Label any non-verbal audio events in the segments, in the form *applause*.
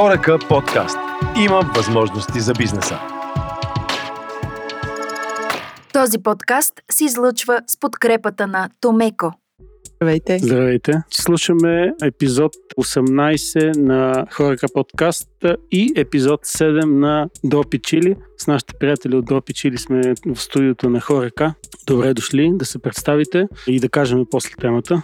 Хорака подкаст. Има възможности за бизнеса. Този подкаст се излъчва с подкрепата на Томеко. Здравейте. Здравейте. Слушаме епизод 18 на Хорека подкаст и епизод 7 на Дропи Чили. С нашите приятели от Дропи Чили сме в студиото на Хорека. Добре дошли да се представите и да кажем после темата.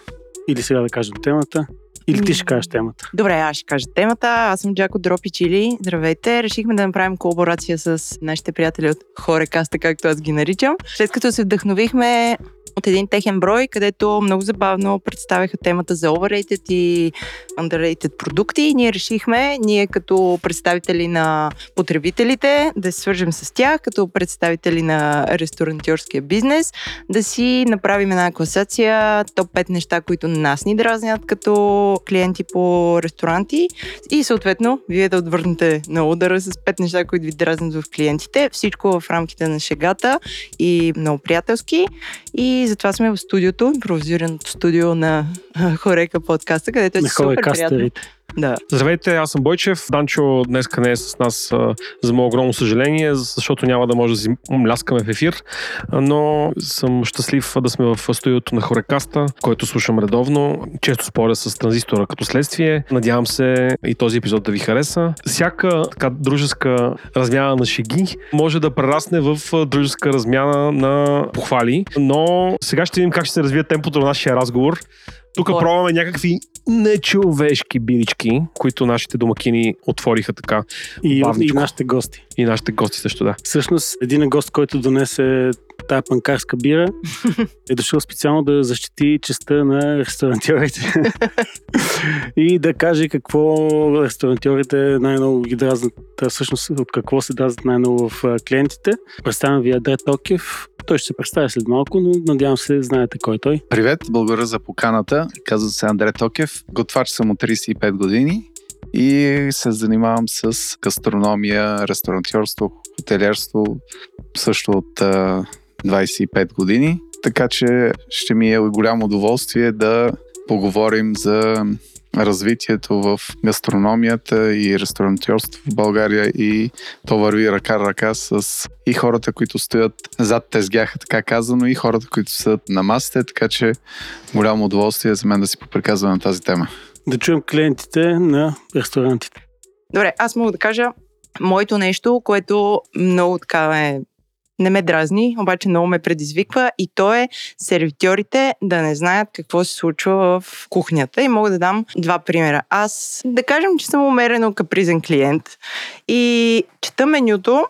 Или сега да кажем темата. Или ти ще кажеш темата? Добре, аз ще кажа темата. Аз съм Джако Дропи Чили. Здравейте. Решихме да направим колаборация с нашите приятели от Хорекаста, както аз ги наричам. След като се вдъхновихме от един техен брой, където много забавно представяха темата за overrated и underrated продукти. И ние решихме, ние като представители на потребителите, да се свържем с тях, като представители на ресторантьорския бизнес, да си направим една класация, топ 5 неща, които нас ни дразнят като клиенти по ресторанти и съответно вие да отвърнете на удара с 5 неща, които ви дразнят в клиентите. Всичко в рамките на шегата и много приятелски. И затова сме в студиото, импровизираното студио на *laughs* Хорека подкаста, където е супер приятно. Да. Здравейте, аз съм Бойчев. Данчо днес не е с нас за мое огромно съжаление, защото няма да може да си мляскаме в ефир, но съм щастлив да сме в студиото на Хорекаста, който слушам редовно. Често споря с транзистора като следствие. Надявам се и този епизод да ви хареса. Всяка така дружеска размяна на шеги може да прерасне в дружеска размяна на похвали, но сега ще видим как ще се развие темпото на нашия разговор. Тук Хора. пробваме някакви нечовешки бирички, които нашите домакини отвориха така. И, и нашите гости. И нашите гости също, да. Всъщност, един гост, който донесе тая панкарска бира, *laughs* е дошъл специално да защити честа на ресторантьорите *laughs* и да каже какво ресторантьорите най-много ги дразнат, всъщност от какво се дразнат най-много в клиентите. Представям ви Адре Токев. Той ще се представя след малко, но надявам се знаете кой е той. Привет, благодаря за поканата. Казвам се Андре Токев. Готвач съм от 35 години и се занимавам с гастрономия, ресторантьорство, хотелиерство също от 25 години. Така че ще ми е голямо удоволствие да поговорим за развитието в гастрономията и ресторантьорство в България и то върви ръка ръка с и хората, които стоят зад тезгяха, така казано, и хората, които са на масите, така че голямо удоволствие за мен да си поприказвам на тази тема. Да чуем клиентите на ресторантите. Добре, аз мога да кажа моето нещо, което много така е не ме дразни, обаче много ме предизвиква и то е сервитьорите да не знаят какво се случва в кухнята. И мога да дам два примера. Аз да кажем, че съм умерено капризен клиент и чета менюто,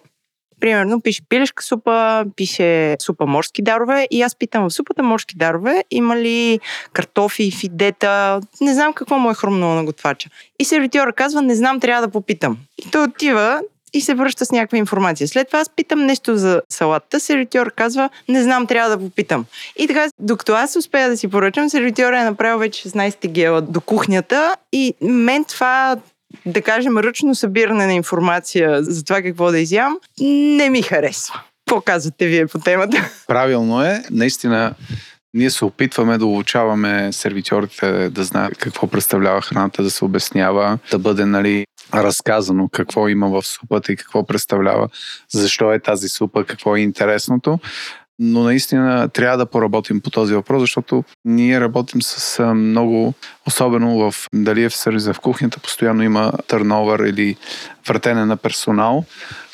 Примерно пише пилешка супа, пише супа морски дарове и аз питам в супата морски дарове има ли картофи, фидета, не знам какво му е хрумнало на готвача. И сервитьора казва, не знам, трябва да попитам. И той отива и се връща с някаква информация. След това аз питам нещо за салатата, сервитьор казва, не знам, трябва да попитам. И така, докато аз успея да си поръчам, сервитьора е направил вече 16 гела до кухнята и мен това да кажем, ръчно събиране на информация за това какво да изям, не ми харесва. Какво казвате вие по темата? Правилно е, наистина ние се опитваме да обучаваме сервитьорите да знаят какво представлява храната, да се обяснява, да бъде нали, разказано какво има в супата и какво представлява, защо е тази супа, какво е интересното. Но наистина трябва да поработим по този въпрос, защото ние работим с много, особено в дали е в сервиза в кухнята, постоянно има търновър или вратене на персонал,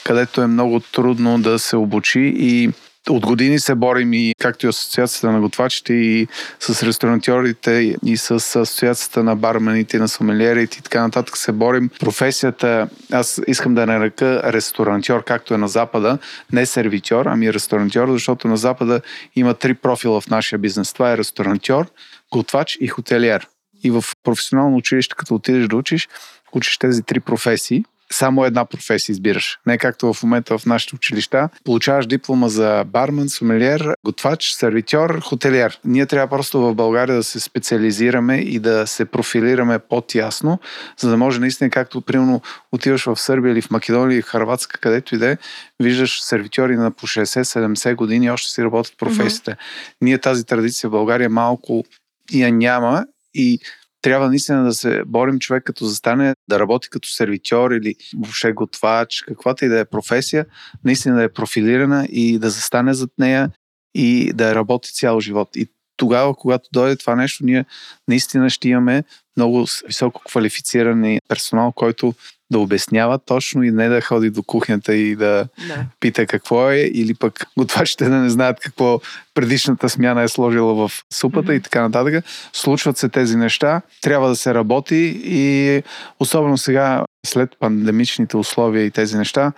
където е много трудно да се обучи и от години се борим и както и Асоциацията на готвачите и с ресторантьорите и с Асоциацията на бармените и на сомелиерите и така нататък се борим. Професията, аз искам да нарека ресторантьор, както е на Запада, не сервитьор, ами ресторантьор, защото на Запада има три профила в нашия бизнес. Това е ресторантьор, готвач и хотелиер. И в професионално училище, като отидеш да учиш, учиш тези три професии само една професия избираш. Не както в момента в нашите училища. Получаваш диплома за бармен, сомелиер, готвач, сервитьор, хотелиер. Ние трябва просто в България да се специализираме и да се профилираме по-тясно, за да може наистина, както примерно отиваш в Сърбия или в Македония или в Харватска, където и да е, виждаш сервитьори на по 60-70 години и още си работят професията. Mm-hmm. Ние тази традиция в България малко я няма и трябва наистина да се борим човек като застане, да работи като сервитьор или въобще готвач, каквато и да е професия, наистина да е профилирана и да застане зад нея и да работи цял живот. И тогава, когато дойде това нещо, ние наистина ще имаме много високо квалифициран персонал, който да обяснява точно и не да ходи до кухнята и да Да. пита какво е, или пък готвачите да не знаят какво предишната смяна е сложила в супата и така нататък. Случват се тези неща, трябва да се работи и особено сега, след пандемичните условия и тези неща,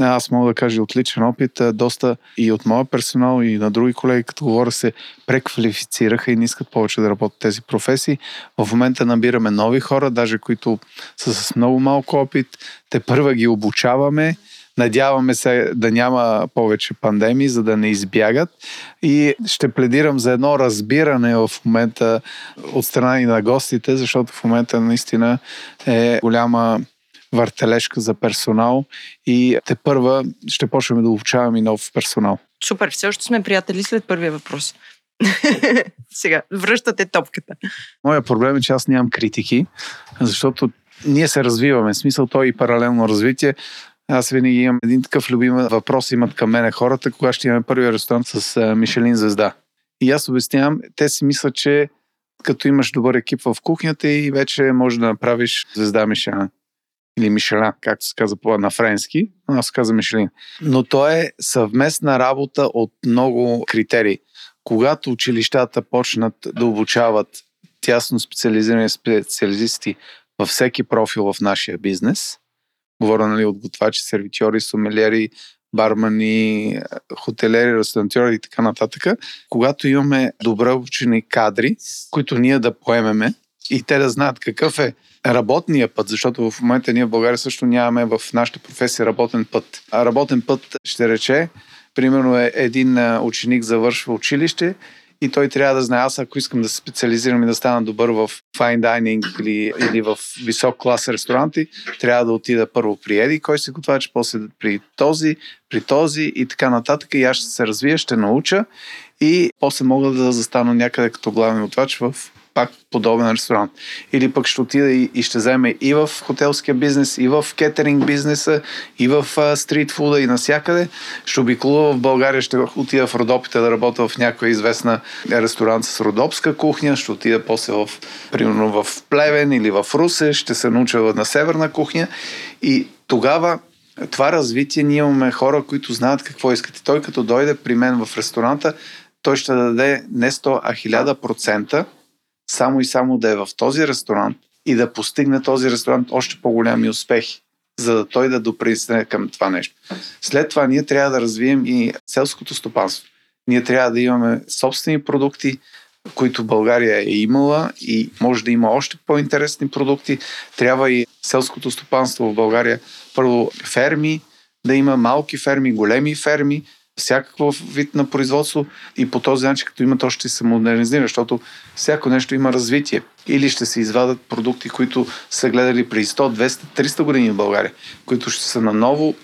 аз мога да кажа от личен опит, доста и от моя персонал и на други колеги, като говоря, се преквалифицираха и не искат повече да работят тези професии. В момента набираме нови хора, даже които са с много малко опит. Те първа ги обучаваме. Надяваме се да няма повече пандемии, за да не избягат. И ще пледирам за едно разбиране в момента от страна и на гостите, защото в момента наистина е голяма въртележка за персонал и те първа ще почнем да обучаваме и нов персонал. Супер, все още сме приятели след първия въпрос. *laughs* Сега, връщате топката. Моя проблем е, че аз нямам критики, защото ние се развиваме. В смисъл, то е и паралелно развитие. Аз винаги имам един такъв любим въпрос, имат към мене хората, кога ще имаме първия ресторант с Мишелин звезда. И аз обяснявам, те си мислят, че като имаш добър екип в кухнята и вече можеш да направиш звезда Мишелин. Или Мишеля, както се казва по- на френски, но се казва Мишелин. Но то е съвместна работа от много критерии. Когато училищата почнат да обучават тясно специализирани специалисти във всеки профил в нашия бизнес, говоря нали, от готвачи, сервитьори, сомелери, бармани, хотелери, ресторантьори и така нататък. Когато имаме добре обучени кадри, които ние да поемеме и те да знаят какъв е работния път, защото в момента ние в България също нямаме в нашата професия работен път. А работен път ще рече, примерно е един ученик завършва училище и той трябва да знае, аз ако искам да се специализирам и да стана добър в fine dining или, или в висок клас ресторанти, трябва да отида първо при Еди, кой се готвач, после при този, при този и така нататък. И аз ще се развия, ще науча и после мога да застана някъде като главен готвач в пак подобен ресторант. Или пък ще отида и, и ще вземе и в хотелския бизнес, и в кетеринг бизнеса, и в а, стритфуда, и насякъде. Ще обиколува в България, ще отида в Родопите да работя в някоя известна ресторант с родопска кухня, ще отида после в, примерно в Плевен или в Русе, ще се науча на северна кухня. И тогава това развитие ние имаме хора, които знаят какво искат. И той като дойде при мен в ресторанта, той ще даде не 100, а 1000% само и само да е в този ресторант и да постигне този ресторант още по-голями успехи, за да той да допринесе към това нещо. След това ние трябва да развием и селското стопанство. Ние трябва да имаме собствени продукти, които България е имала и може да има още по-интересни продукти. Трябва и селското стопанство в България. Първо ферми, да има малки ферми, големи ферми, всякакъв вид на производство и по този начин, като имат, още ще се модернизира, защото всяко нещо има развитие. Или ще се извадат продукти, които са гледали при 100, 200, 300 години в България, които ще са наново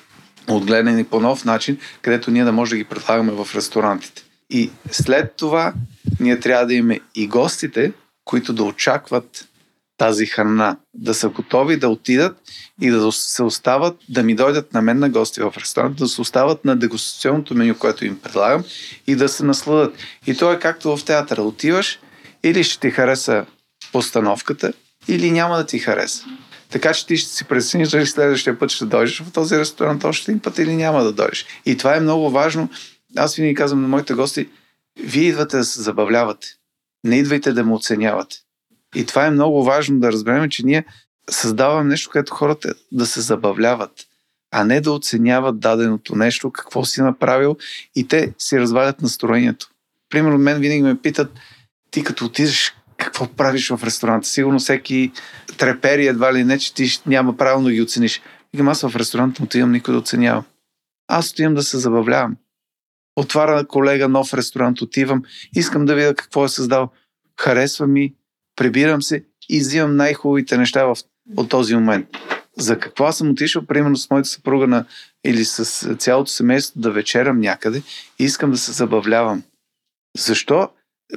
отгледани по нов начин, където ние да може да ги предлагаме в ресторантите. И след това ние трябва да имаме и гостите, които да очакват тази храна, да са готови да отидат и да се остават, да ми дойдат на мен на гости в ресторант, да се остават на дегустационното меню, което им предлагам и да се насладат. И то е както в театъра. Отиваш или ще ти хареса постановката, или няма да ти хареса. Така че ти ще си прецениш дали следващия път ще дойдеш в този ресторант още един път или няма да дойдеш. И това е много важно. Аз винаги казвам на моите гости, вие идвате да се забавлявате. Не идвайте да ме оценявате. И това е много важно да разберем, че ние създаваме нещо, което хората да се забавляват, а не да оценяват даденото нещо, какво си направил и те си развалят настроението. Примерно мен винаги ме питат, ти като отидеш, какво правиш в ресторанта? Сигурно всеки трепери едва ли не, че ти няма правилно ги оцениш. Викам, аз в ресторанта не отивам никой да оценявам. Аз отивам да се забавлявам. Отваря колега нов ресторант, отивам, искам да видя какво е създал. Харесва ми, прибирам се и взимам най-хубавите неща в, от този момент. За какво съм отишъл, примерно с моята съпруга на, или с цялото семейство да вечерам някъде и искам да се забавлявам. Защо?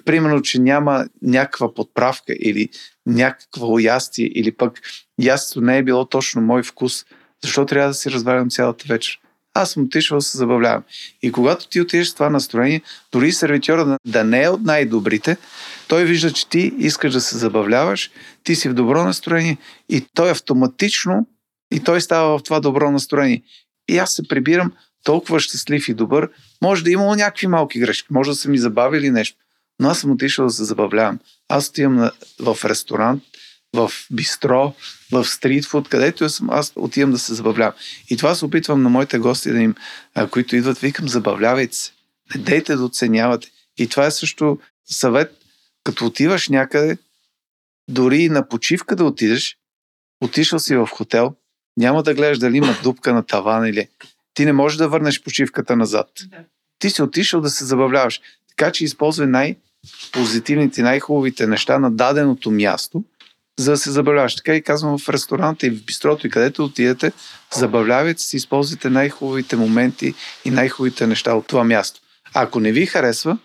примерно, че няма някаква подправка или някакво ястие, или пък ястието не е било точно мой вкус, защо трябва да си развалям цялата вечер? Аз съм отишъл да се забавлявам. И когато ти отидеш с това настроение, дори сервитьора да не е от най-добрите, той вижда, че ти искаш да се забавляваш, ти си в добро настроение и той автоматично и той става в това добро настроение. И аз се прибирам толкова щастлив и добър. Може да е имало някакви малки грешки, може да са ми забавили нещо, но аз съм отишъл да се забавлявам. Аз отивам в ресторант, в бистро, в стритфуд, където съм, аз отивам да се забавлявам. И това се опитвам на моите гости да им, които идват, викам, забавлявайте се. Не дейте да оценявате. И това е също съвет, като отиваш някъде, дори на почивка да отидеш, отишъл си в хотел, няма да гледаш дали има дупка на тавана или... Ти не можеш да върнеш почивката назад. Ти си отишъл да се забавляваш. Така че използвай най-позитивните, най-хубавите неща на даденото място, за да се забавляваш. Така и казвам в ресторанта и в бистрото и където отидете, забавлявайте се, използвайте най-хубавите моменти и най-хубавите неща от това място. Ако не ви харесва,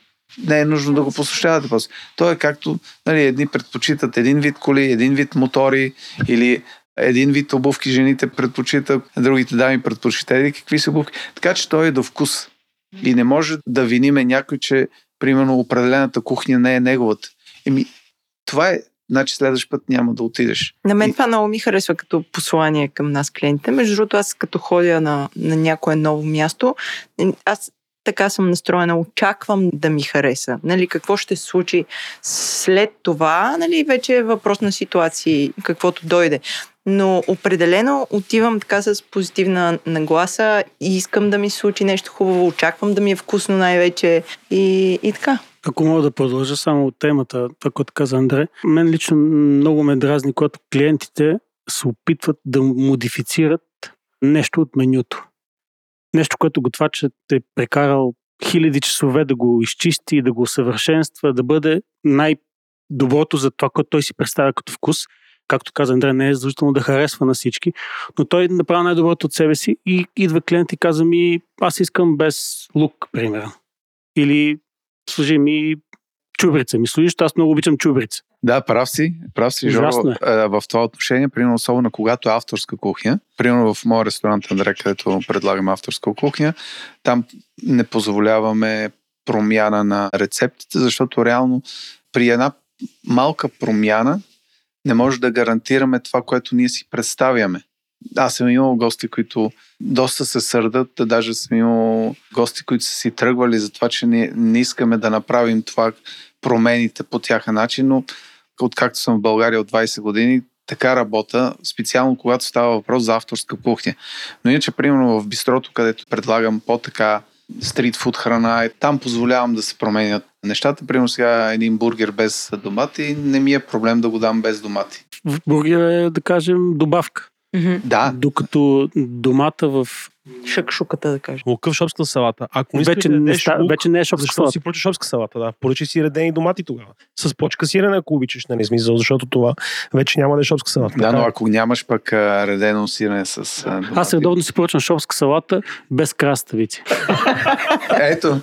не е нужно да го посещавате после. То е както нали, едни предпочитат един вид коли, един вид мотори или един вид обувки жените предпочитат, другите дами предпочитат какви са обувки. Така че той е до вкус. И не може да виниме някой, че примерно определената кухня не е неговата. Еми, това е значи следващ път няма да отидеш. На мен И- това много ми харесва като послание към нас клиентите. Между другото, аз като ходя на, на някое ново място, аз така съм настроена, очаквам да ми хареса. Нали, какво ще се случи след това, нали, вече е въпрос на ситуации, каквото дойде. Но определено отивам така с позитивна нагласа и искам да ми случи нещо хубаво, очаквам да ми е вкусно най-вече и, и така. Ако мога да продължа само от темата, това, което каза Андре, мен лично много ме дразни, когато клиентите се опитват да модифицират нещо от менюто. Нещо, което готвачът е прекарал хиляди часове да го изчисти, да го усъвършенства, да бъде най-доброто за това, което той си представя като вкус. Както каза Андре, не е задължително да харесва на всички, но той направи най-доброто от себе си и идва клиент и каза ми, аз искам без лук, примерно. Или служи ми чубрица. Ми служиш, аз много обичам чубрица. Да, прав си. Прав си, е. е, в това отношение, примерно особено когато е авторска кухня, примерно в моя ресторант Андре, където предлагам авторска кухня, там не позволяваме промяна на рецептите, защото реално при една малка промяна не може да гарантираме това, което ние си представяме. Аз съм имал гости, които доста се сърдат, даже съм имал гости, които са си тръгвали за това, че не, не искаме да направим това, промените по тяха начин, но откакто съм в България от 20 години, така работа, специално когато става въпрос за авторска кухня. Но иначе, примерно в бистрото, където предлагам по-така стритфуд храна, там позволявам да се променят нещата. Примерно сега един бургер без домати, не ми е проблем да го дам без домати. В бургера е, да кажем, добавка. Да, Докато домата в... Шакшуката, да кажем. Лукъв шопска салата. Ако не Вече да не, ста... лук, вече не е шопска защо салата. си поръчаш шопска салата? Да, поръчай си редени домати тогава. С почка сирене, ако обичаш, нали смисъл, защото това вече няма да е шопска салата. да, Така но е. ако нямаш пък а, редено сирене с а, домати. Аз редовно си поръчвам шопска салата без краставици. *laughs* Ето.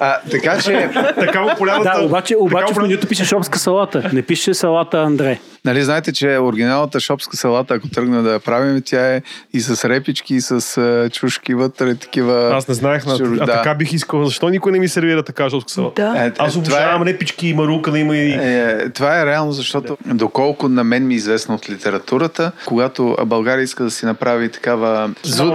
А, така че, Така му полявата... Да, обаче, обаче в така му- менюто пише шопска салата. Не пише салата Андре. нали знаете, че оригиналната шопска салата, ако тръгна да я правим, тя е и с репички, и с чушки вътре, такива... Аз не знаех, на... Чур- а да. така бих искал. Защо никой не ми сервира така шопска салата? Да. Е, Аз е, обожавам репички и марука да има и... Е, това е реално, защото доколко на мен ми е известно от литературата, когато България иска да си направи такава зуд,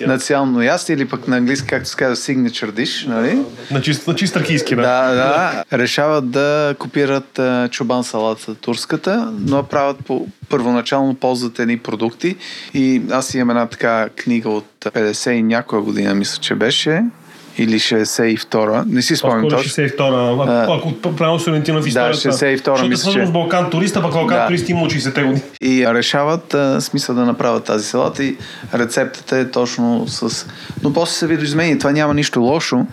национално ястие или пък на английски, както се казва, signature dish, нали? На чист, на чист архийски, да. Да, да. Решават да копират а, чубан салата турската, но правят по първоначално ползват едни продукти и аз имам една така книга от 50 и някоя година, мисля, че беше или 62-а, не си спомням точно. 62-а, А. ако, правилно се ориентирам в Да, историята. 62-а, Защото мисля, че- с Балкан туриста, пък Балкан Да. туристи има от 60-те години. И решават а, смисъл да направят тази салата и рецептата е точно с... Но после се видоизмени. Това няма нищо лошо,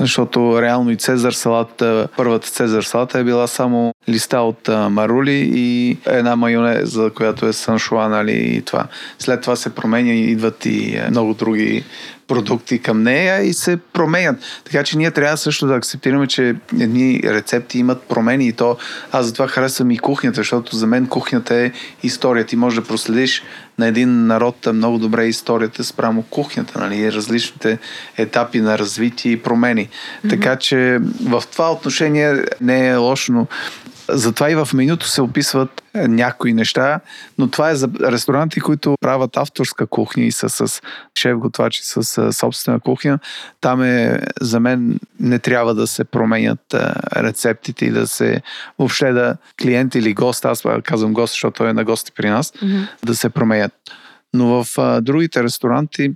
защото реално и Цезар салата, първата Цезар салата е била само листа от а, марули и една майонеза, която е саншуа, нали, и това. След това се променя и идват и много други продукти към нея и се променят. Така че ние трябва също да акцептираме, че едни рецепти имат промени и то аз затова харесвам и кухнята, защото за мен кухнята е история. Ти можеш да проследиш на един народ много добре историята спрямо кухнята, нали, различните етапи на развитие и промени. Mm-hmm. Така че в това отношение не е лошо, но затова и в менюто се описват някои неща, но това е за ресторанти, които правят авторска кухня и са с шеф готвачи с собствена кухня. Там е, за мен не трябва да се променят рецептите и да се въобще да клиент или гост, аз казвам гост, защото той е на гости при нас, mm-hmm. да се променят. Но в а, другите ресторанти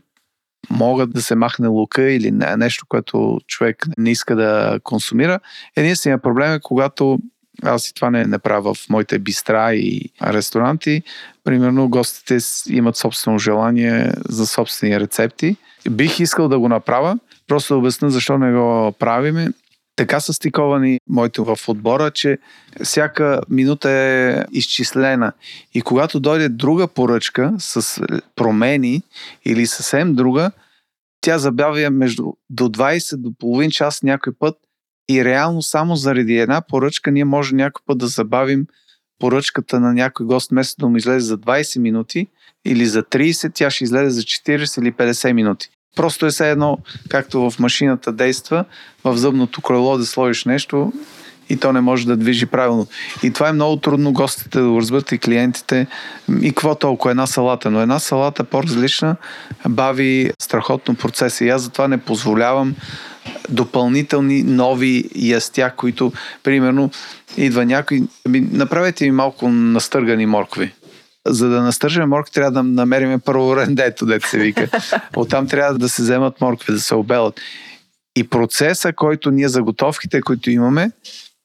могат да се махне лука или нещо, което човек не иска да консумира. Единственият проблем е, когато аз и това не, не правя в моите бистра и ресторанти. Примерно гостите имат собствено желание за собствени рецепти. Бих искал да го направя, просто да обясня защо не го правиме. Така са стиковани моите в отбора, че всяка минута е изчислена. И когато дойде друга поръчка с промени или съвсем друга, тя забавя между до 20 до половин час някой път и реално само заради една поръчка ние може някой път да забавим поръчката на някой гост, вместо да му излезе за 20 минути или за 30, тя ще излезе за 40 или 50 минути. Просто е все едно, както в машината действа, в зъбното крило да сложиш нещо и то не може да движи правилно. И това е много трудно гостите да го разберат и клиентите. И какво толкова една салата? Но една салата по-различна бави страхотно процеса. И аз затова не позволявам допълнителни нови ястя, които, примерно, идва някой, ами, направете ми малко настъргани моркови. За да настържаме моркови, трябва да намерим първо рендето, дето се вика. Оттам трябва да се вземат моркови, да се обелат. И процеса, който ние заготовките, които имаме,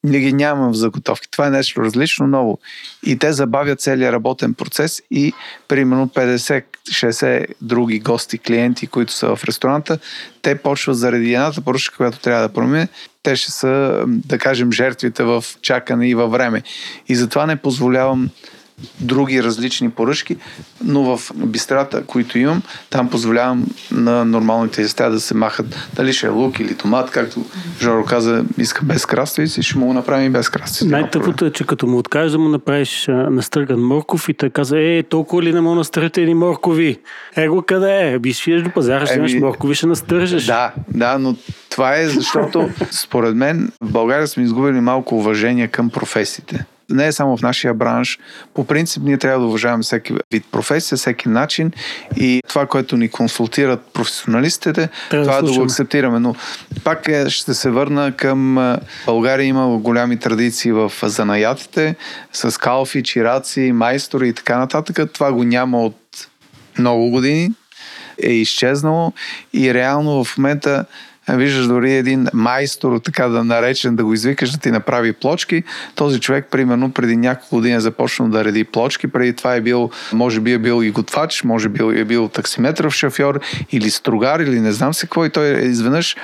ние ги нямаме в заготовки. Това е нещо различно, ново. И те забавят целият работен процес и примерно 50-60 други гости, клиенти, които са в ресторанта, те почват заради едната поръчка, която трябва да промине, те ще са, да кажем, жертвите в чакане и във време. И затова не позволявам други различни поръчки, но в бистрата, които имам, там позволявам на нормалните ястия да се махат дали ще е лук или томат, както Жоро каза, иска без краставици, ще му го направим и без краставици. Най-тъпото е, че като му откажеш да му направиш настърган морков и той каза, е, толкова ли не мога настъргате ни моркови? Его къде е? Би свиеш до пазара, ще имаш моркови, ще настържеш. Да, да, но това е защото според мен в България сме изгубили малко уважение към професиите не е само в нашия бранш. По принцип ние трябва да уважаваме всеки вид професия, всеки начин и това, което ни консултират професионалистите, трябва това да, да го акцептираме. Но пак е, ще се върна към България има голями традиции в занаятите с калфи, чираци, майстори и така нататък. Това го няма от много години. Е изчезнало и реално в момента виждаш дори един майстор, така да наречен, да го извикаш да ти направи плочки. Този човек, примерно, преди няколко години е започнал да реди плочки. Преди това е бил, може би е бил и готвач, може би е бил таксиметров шофьор или стругар, или не знам се. И той изведнъж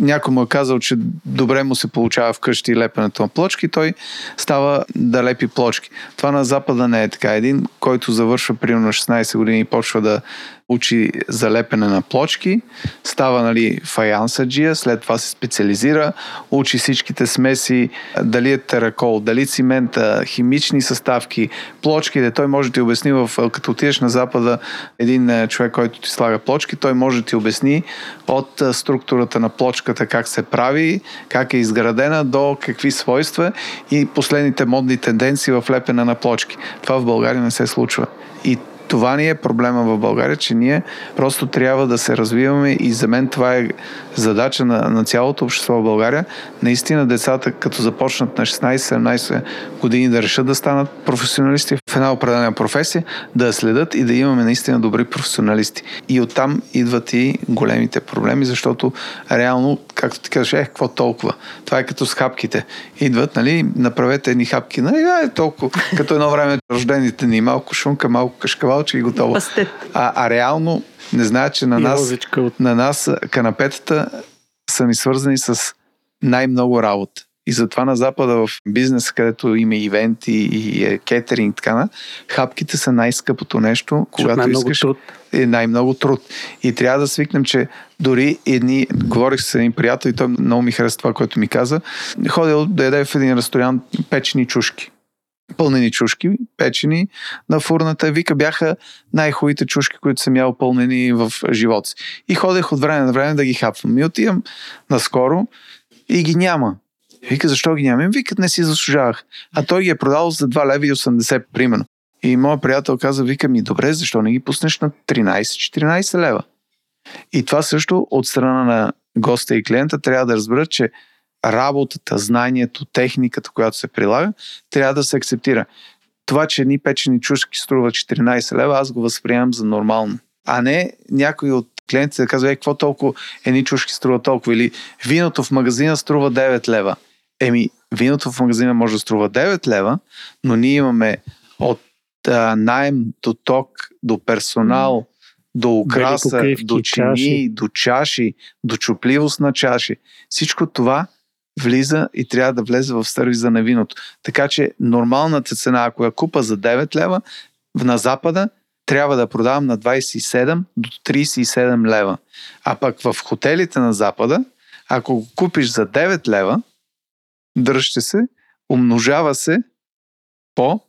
някой му е казал, че добре му се получава вкъщи лепенето на плочки, той става да лепи плочки. Това на Запада не е така. Един, който завършва примерно 16 години и почва да учи залепене на плочки, става нали, фаянсаджия, след това се специализира, учи всичките смеси, дали е теракол, дали цимента, химични съставки, плочките. Той може да ти обясни, в, като отидеш на Запада, един е, човек, който ти слага плочки, той може да ти обясни от е, структурата на плочката как се прави, как е изградена, до какви свойства и последните модни тенденции в лепене на плочки. Това в България не се случва. И това ни е проблема в България, че ние просто трябва да се развиваме и за мен това е задача на, на цялото общество в България. Наистина децата, като започнат на 16-17 години да решат да станат професионалисти в една определена професия, да следят и да имаме наистина добри професионалисти. И оттам идват и големите проблеми, защото реално, както ти кажеш, е, какво толкова? Това е като с хапките. Идват, нали, направете едни хапки, нали, е, толкова. Като едно време рождените ни, малко шунка, малко кашкавалче и готово. А, а реално не знаят, че на нас, на нас канапетата са ни свързани с най-много работа. И затова на Запада в бизнес, където има ивенти и е, кетеринг, така на, хапките са най-скъпото нещо, когато най-много искаш труд. е най-много труд. И трябва да свикнем, че дори едни, говорих с един приятел и той много ми хареса това, което ми каза, ходил да яде в един ресторант печени чушки. Пълнени чушки, печени на фурната. Вика, бяха най-хубавите чушки, които съм ял пълнени в живота си. И ходех от време на време да ги хапвам. И отивам наскоро и ги няма. Вика, защо ги няма? Им Викат, не си заслужавах. А той ги е продал за 2 лева и 80, примерно. И моят приятел каза, вика ми, добре, защо не ги пуснеш на 13-14 лева? И това също от страна на госта и клиента трябва да разберат, че работата, знанието, техниката, която се прилага, трябва да се акцептира. Това, че едни печени чушки струва 14 лева, аз го възприемам за нормално. А не някой от клиентите да казва, е, какво толкова едни чушки струва толкова? Или виното в магазина струва 9 лева. Еми, виното в магазина може да струва 9 лева, но ние имаме от а, найем до ток, до персонал, до украса, до чини, чаши. до чаши, до чупливост на чаши. Всичко това влиза и трябва да влезе в сервиза на виното. Така че нормалната цена, ако я купа за 9 лева, на Запада трябва да продавам на 27 до 37 лева. А пък в хотелите на Запада, ако го купиш за 9 лева, дръжте се, умножава се по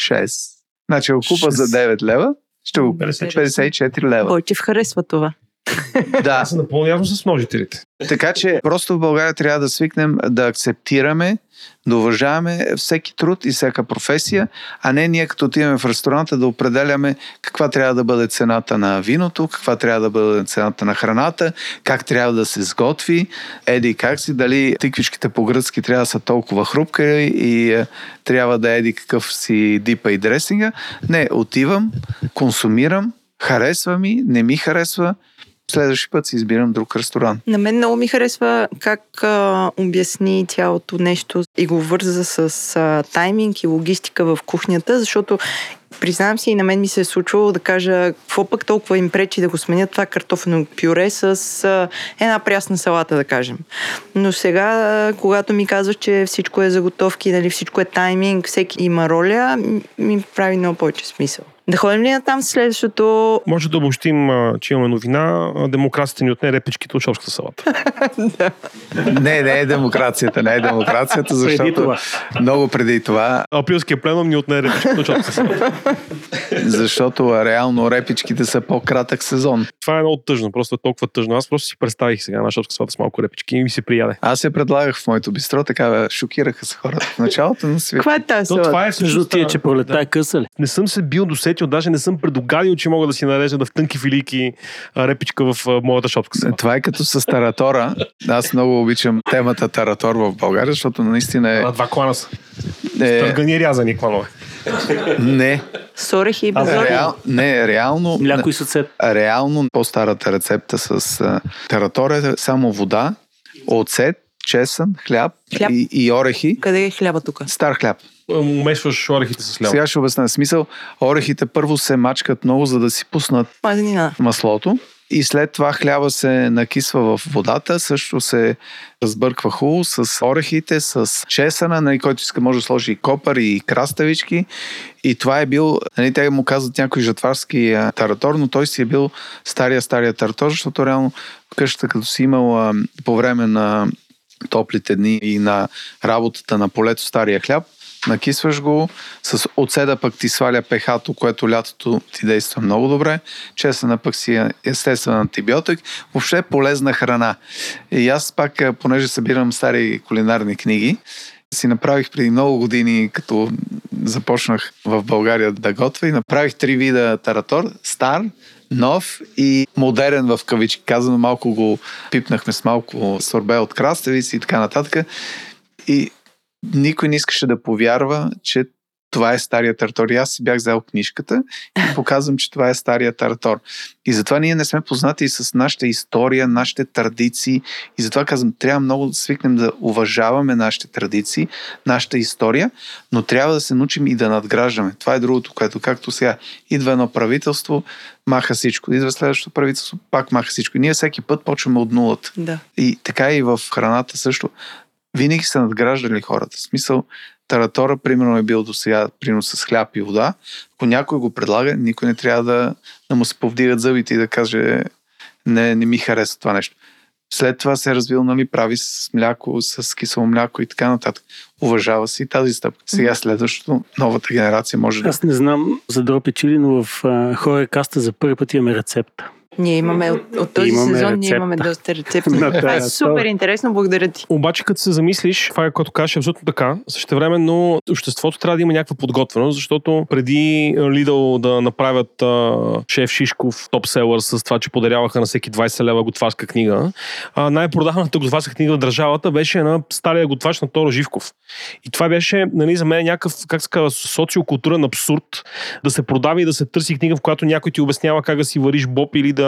6. Значи, ако купа за 9 лева, ще го 54 лева. Бойчев харесва това. Да, Аз съм напълно ясно с множителите. така че просто в България трябва да свикнем да акцептираме, да уважаваме всеки труд и всяка професия, а не ние като отиваме в ресторанта да определяме каква трябва да бъде цената на виното, каква трябва да бъде цената на храната, как трябва да се сготви, еди как си, дали тиквичките по-гръцки трябва да са толкова хрупка и е, трябва да еди какъв си дипа и дресинга. Не, отивам, консумирам, харесва ми, не ми харесва, следващия път си избирам друг ресторант. На мен много ми харесва как а, обясни цялото нещо и го върза с а, тайминг и логистика в кухнята, защото признавам си и на мен ми се е случвало да кажа какво пък толкова им пречи да го сменят това картофено пюре с а, една прясна салата, да кажем. Но сега, когато ми казваш, че всичко е заготовки, нали, всичко е тайминг, всеки има роля, ми прави много повече смисъл. Да ходим ли на там следващото Може да обобщим, че имаме новина. Демокрацията ни отне репичките от шопската салата. *laughs* Не, не е демокрацията, не е демокрацията, Преди защото това. много преди това, Априлския пленум ни отне репичките от шопската салата. *laughs* защото реално репичките са по-кратък сезон. Това е много тъжно, просто е толкова тъжно. Аз просто си представих сега на шопска салата с малко репички и ми се прияде. Аз я предлагах в моето бистро, така шокираха се хората в началото на света. Каква е тази това е Между всъщност... че пролета да. е къса ли? Не съм се бил досетил, даже не съм предугадил, че мога да си нарежа да в тънки филийки а, репичка в моята шопска. Това е като с таратора. Аз много обичам темата таратор в България, защото наистина е... На два клана са. е Търгани рязани кланове. не, С орехи и без А, орехи. реал, не, реално... Мляко и съцет. Реално по-старата рецепта с а, таратор е само вода, оцет, чесън, хляб, Хляб. И, и орехи. Къде е хляба тук? Стар хляб. Умешваш орехите с хляб. Сега ще обясня смисъл. Орехите първо се мачкат много, за да си пуснат Мазнина. маслото. И след това хляба се накисва в водата, също се разбърква хубаво с орехите, с чесъна, нали, който иска може да сложи и копър и краставички. И това е бил, нали, те му казват някой жатварски таратор, но той си е бил стария, стария таратор, защото реално къщата, като си имал по време на топлите дни и на работата на полето стария хляб, накисваш го, с оцеда пък ти сваля пехато, което лятото ти действа много добре, чесъна пък си е естествен антибиотик, въобще е полезна храна. И аз пак, а, понеже събирам стари кулинарни книги, си направих преди много години, като започнах в България да готвя и направих три вида таратор. Стар, нов и модерен в кавички. Казано малко го пипнахме с малко сорбе от краставици и така нататък. И никой не искаше да повярва, че това е стария таратор. И аз си бях взел книжката и *laughs* показвам, че това е стария таратор. И затова ние не сме познати и с нашата история, нашите традиции. И затова казвам, трябва много да свикнем да уважаваме нашите традиции, нашата история, но трябва да се научим и да надграждаме. Това е другото, което както сега идва едно правителство, маха всичко. Идва следващото правителство, пак маха всичко. И ние всеки път почваме от нулата. Да. И така и в храната също. Винаги са надграждали хората. В смисъл, Таратора, примерно, е бил до сега, примерно с хляб и вода. Ако някой го предлага, никой не трябва да, да му се повдигат зъбите и да каже не, не ми харесва това нещо. След това се е развил, нали, прави с мляко, с кисело мляко и така нататък. Уважава се и тази стъпка. Сега следващото, новата генерация може да... Аз не знам за дропи чили, но в хора каста за първи път имаме рецепта. Ние имаме от, от този Имаме сезон, ние рецепта. имаме доста *laughs* рецепти. Това е супер интересно, благодаря ти. Обаче, като се замислиш, това е което кажеш, е абсолютно така. Същевременно обществото трябва да има някаква подготвеност, защото преди Lidl да направят а, шеф Шишков топ-селър с това, че подаряваха на всеки 20 лева готварска книга, а, най-продаваната готварска книга в държавата беше на стария готвач на Торо Живков. И това беше нали, за мен някакъв, как се казва, социокултурен абсурд да се продава и да се търси книга, в която някой ти обяснява как да си вариш боб или да,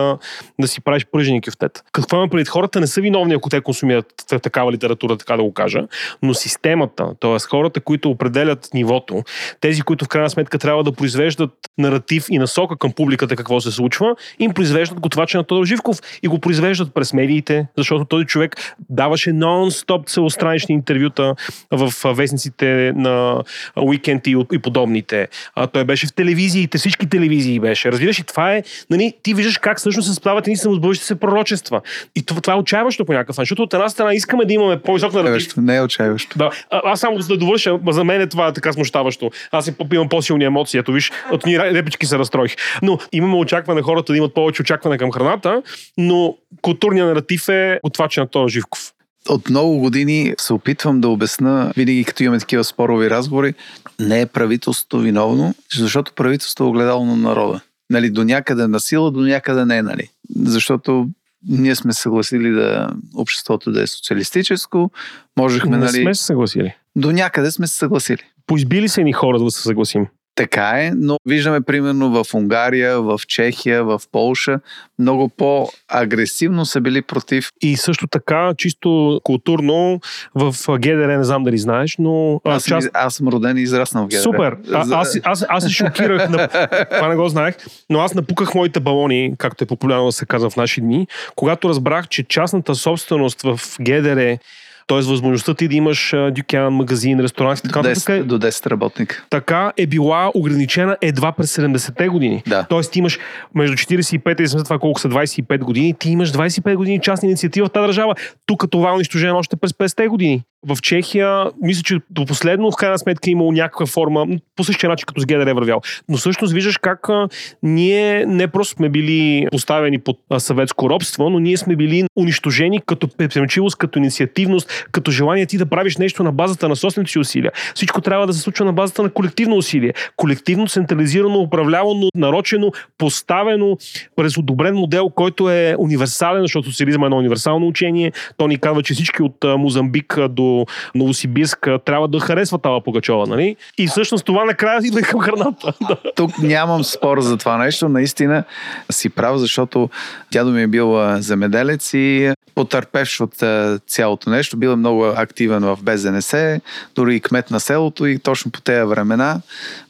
да си правиш пръжени кюфтет. Какво имам предвид? Хората не са виновни, ако те консумират такава литература, така да го кажа, но системата, т.е. хората, които определят нивото, тези, които в крайна сметка трябва да произвеждат наратив и насока към публиката какво се случва, им произвеждат готвача на Тодор Живков и го произвеждат през медиите, защото този човек даваше нон-стоп целостранични интервюта в вестниците на уикенд и, и подобните. А, той беше в телевизиите, всички телевизии беше. Разбираш, и това е, нали, ти виждаш как всъщност се справят едни самосбъдващи се пророчества. И това, това е отчаяващо по някакъв начин, защото от една страна искаме да имаме по-висок наратив. Не е отчаиващо. да, а, аз само за да довърша, за мен е това така смущаващо. Аз им- имам по-силни емоции. Ето виж, от ни репички се разстроих. Но имаме очакване хората да имат повече очакване към храната, но културният наратив е отвачен на Тодор Живков. От много години се опитвам да обясна, винаги като имаме такива спорови разговори, не е правителството виновно, защото правителството е огледало на народа. Нали, до някъде на сила, до някъде не, нали. Защото ние сме съгласили да обществото да е социалистическо, можехме, Не нали, сме се съгласили. до някъде сме се съгласили. Поизбили се ни хора, да се съгласим. Така е, но виждаме примерно в Унгария, в Чехия, в Полша, много по-агресивно са били против. И също така, чисто културно, в ГДР, не знам дали знаеш, но Аз, съм, част... аз съм роден и израснал в ГДР. Супер! А, За- аз, аз, аз се шокирах, на... *laughs* това не го знаех, но аз напуках моите балони, както е популярно да се казва в наши дни, когато разбрах, че частната собственост в ГДР, т.е. възможността ти да имаш а, дюкян, магазин, ресторант и до, така нататък, 10, до 10 работника. така е била ограничена едва през 70-те години. Да. Тоест ти имаш между 45 и 70, това колко са 25 години, ти имаш 25 години частна инициатива в тази държава. Тук това е унищожено още през 50-те години. В Чехия, мисля, че до последно в крайна сметка е имало някаква форма, по същия начин като с ГДР е вървял. Но всъщност виждаш как а, ние не просто сме били поставени под а, съветско робство, но ние сме били унищожени като предприемчивост, като инициативност, като желание ти да правиш нещо на базата на собствените си усилия. Всичко трябва да се случва на базата на колективно усилие. Колективно, централизирано, управлявано, нарочено, поставено през одобрен модел, който е универсален, защото социализма е едно универсално учение. То ни казва, че всички от Мозамбик до Новосибирск трябва да харесват Тава Пугачова, нали? И всъщност това накрая идва и към храната. *laughs* Тук нямам спор за това нещо. Наистина си прав, защото дядо ми е бил земеделец и потърпевш от а, цялото нещо. Бил е много активен в БЗНС, дори и кмет на селото и точно по тези времена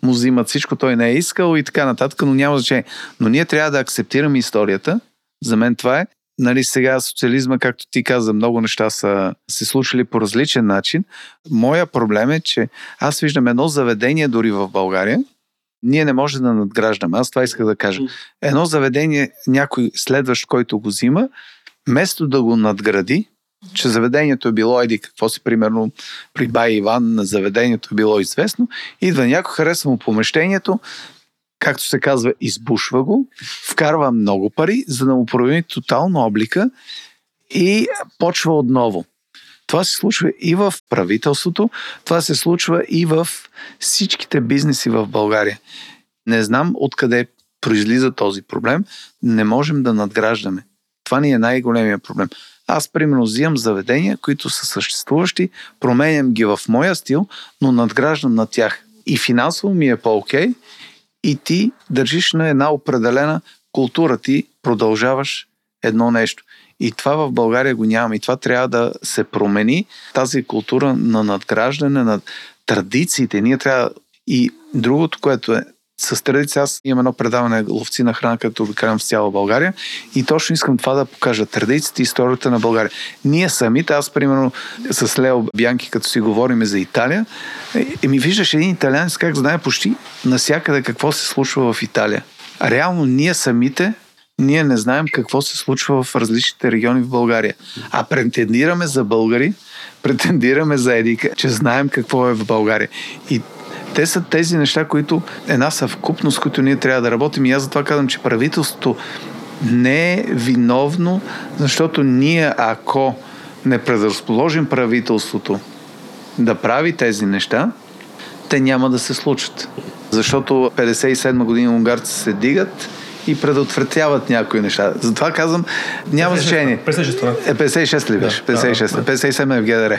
му взимат всичко, той не е искал и така нататък, но няма значение. Но ние трябва да акцептираме историята. За мен това е. Нали, сега социализма, както ти каза, много неща са се случили по различен начин. Моя проблем е, че аз виждам едно заведение дори в България, ние не може да надграждаме. Аз това исках да кажа. Едно заведение, някой следващ, който го взима, вместо да го надгради, че заведението е било, еди какво си, примерно при Бай Иван, на заведението е било известно, идва някой, харесва му помещението, както се казва, избушва го, вкарва много пари, за да му промени тотално облика и почва отново. Това се случва и в правителството, това се случва и в всичките бизнеси в България. Не знам откъде произлиза този проблем. Не можем да надграждаме. Това ни е най-големия проблем. Аз, примерно, взимам заведения, които са съществуващи, променям ги в моя стил, но надграждам на тях. И финансово ми е по-окей, и ти държиш на една определена култура. Ти продължаваш едно нещо. И това в България го нямаме. И това трябва да се промени. Тази култура на надграждане, на традициите. Ние трябва. И другото, което е с традиция аз имам едно предаване ловци на храна, като обикалям в цяла България и точно искам това да покажа традициите и историята на България. Ние самите, аз примерно с Лео Бянки, като си говорим за Италия, и ми виждаш един италианец как знае почти насякъде какво се случва в Италия. Реално ние самите ние не знаем какво се случва в различните региони в България. А претендираме за българи, претендираме за Едика, че знаем какво е в България. И те са тези неща, които една съвкупност, които ние трябва да работим. И аз затова казвам, че правителството не е виновно, защото ние, ако не предразположим правителството да прави тези неща, те няма да се случат. Защото 57 година унгарци се дигат и предотвратяват някои неща. Затова казвам, няма значение. 56 Е, 56 ли беше? 56. 57 е в ГДР.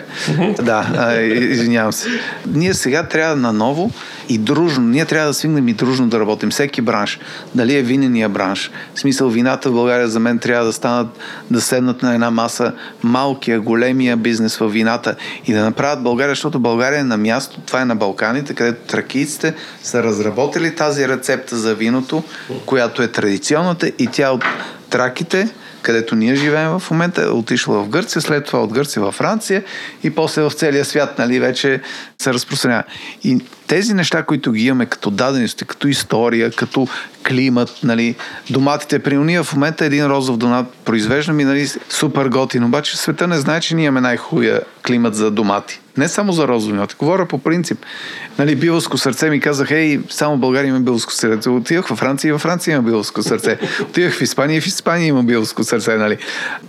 Да, извинявам се. Ние сега трябва наново и дружно, ние трябва да свигнем и дружно да работим. Всеки бранш. Дали е винения бранш. В смисъл, вината в България за мен трябва да станат, да седнат на една маса малкия, големия бизнес в вината и да направят България, защото България е на място, това е на Балканите, където тракийците са разработили тази рецепта за виното, която е традиционната и тя от траките където ние живеем в момента, е отишла в Гърция, след това от Гърция във Франция и после в целия свят, нали, вече се разпространява. И тези неща, които ги имаме като дадености, като история, като климат, нали, доматите, при ние в момента един розов донат произвеждаме нали, супер готин, обаче света не знае, че ние имаме най-хубавия климат за домати. Не само за розови домати, говоря по принцип. Нали, билско сърце ми казах, ей, само в България има билско сърце. Отивах във Франция и във Франция има билско сърце. Отивах в Испания и в Испания има билско сърце. Нали.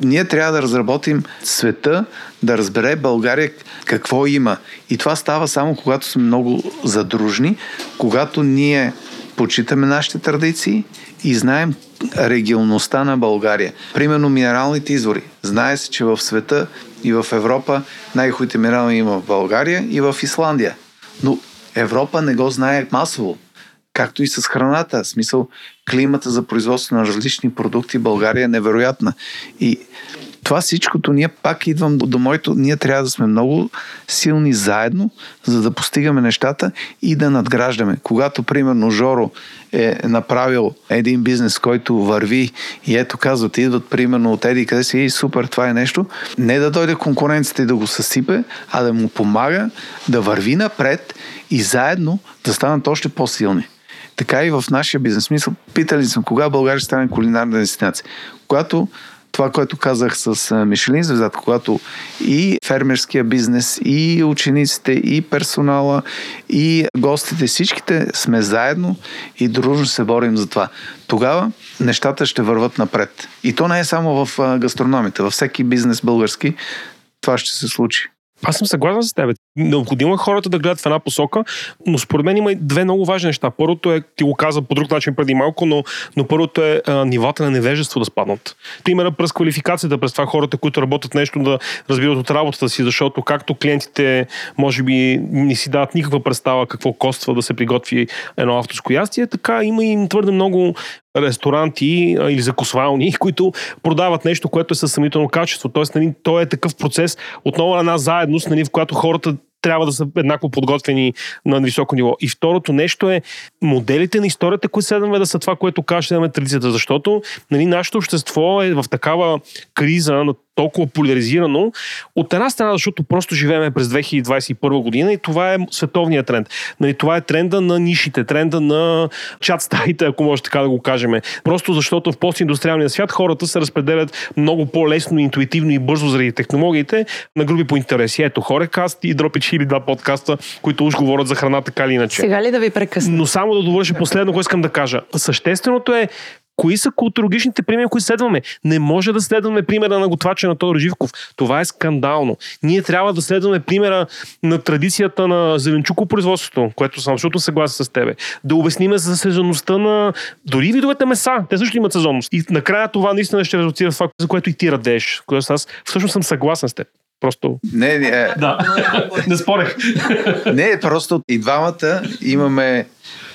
Ние трябва да разработим света, да разбере България какво има. И това става само когато сме много задружни, когато ние почитаме нашите традиции и знаем регионността на България. Примерно минералните извори. Знае се, че в света и в Европа най-хубавите минерални има в България и в Исландия. Но Европа не го знае масово. Както и с храната. В смисъл, климата за производство на различни продукти в България е невероятна. И това всичкото ние пак идвам до, моето, ние трябва да сме много силни заедно, за да постигаме нещата и да надграждаме. Когато, примерно, Жоро е направил един бизнес, който върви и ето казват, идват примерно от Еди, къде си, и супер, това е нещо, не да дойде конкуренцията и да го съсипе, а да му помага да върви напред и заедно да станат още по-силни. Така и в нашия бизнес. Смисъл, питали съм, кога България стане кулинарна дестинация. Когато това, което казах с Мишелин звездата, когато и фермерския бизнес, и учениците, и персонала, и гостите, всичките сме заедно и дружно се борим за това. Тогава нещата ще върват напред. И то не е само в гастрономите, във всеки бизнес български това ще се случи. Аз съм съгласен с теб. Необходимо е хората да гледат в една посока, но според мен има и две много важни неща. Първото е, ти го каза по друг начин преди малко, но, но първото е а, нивата на невежество да спаднат. Примерно през квалификацията, през това хората, които работят нещо да разбират от работата си, защото както клиентите може би не си дават никаква представа какво коства да се приготви едно авторско ястие, така има и твърде много ресторанти или закусвални, *laughs* които продават нещо, което е със съмнително качество. Тоест, нали, то е такъв процес, отново една заедност, нали, в която хората трябва да са еднакво подготвени на високо ниво. И второто нещо е моделите на историята, които следваме да са това, което каже традицията. Защото нали, нашето общество е в такава криза на толкова поляризирано. От една страна, защото просто живееме през 2021 година и това е световният тренд. Нали, това е тренда на нишите, тренда на чат стаите, ако може така да го кажем. Просто защото в постиндустриалния свят хората се разпределят много по-лесно, интуитивно и бързо заради технологиите на групи по интереси. Ето Хорекаст и Дропич или два подкаста, които уж говорят за храна така или иначе. Сега ли да ви прекъсна? Но само да довърша последно, което искам да кажа. Същественото е кои са културологичните примери, които следваме. Не може да следваме примера на готвача на Тодор Живков. Това е скандално. Ние трябва да следваме примера на традицията на зеленчукопроизводството, което съм абсолютно съгласен с тебе. Да обясниме за сезонността на дори видовете меса. Те също имат сезонност. И накрая това наистина ще резултира в това, за което и ти радееш. Което аз всъщност съм съгласен с теб. Просто. Не, не, е, Да. Не спорех. не, просто и двамата имаме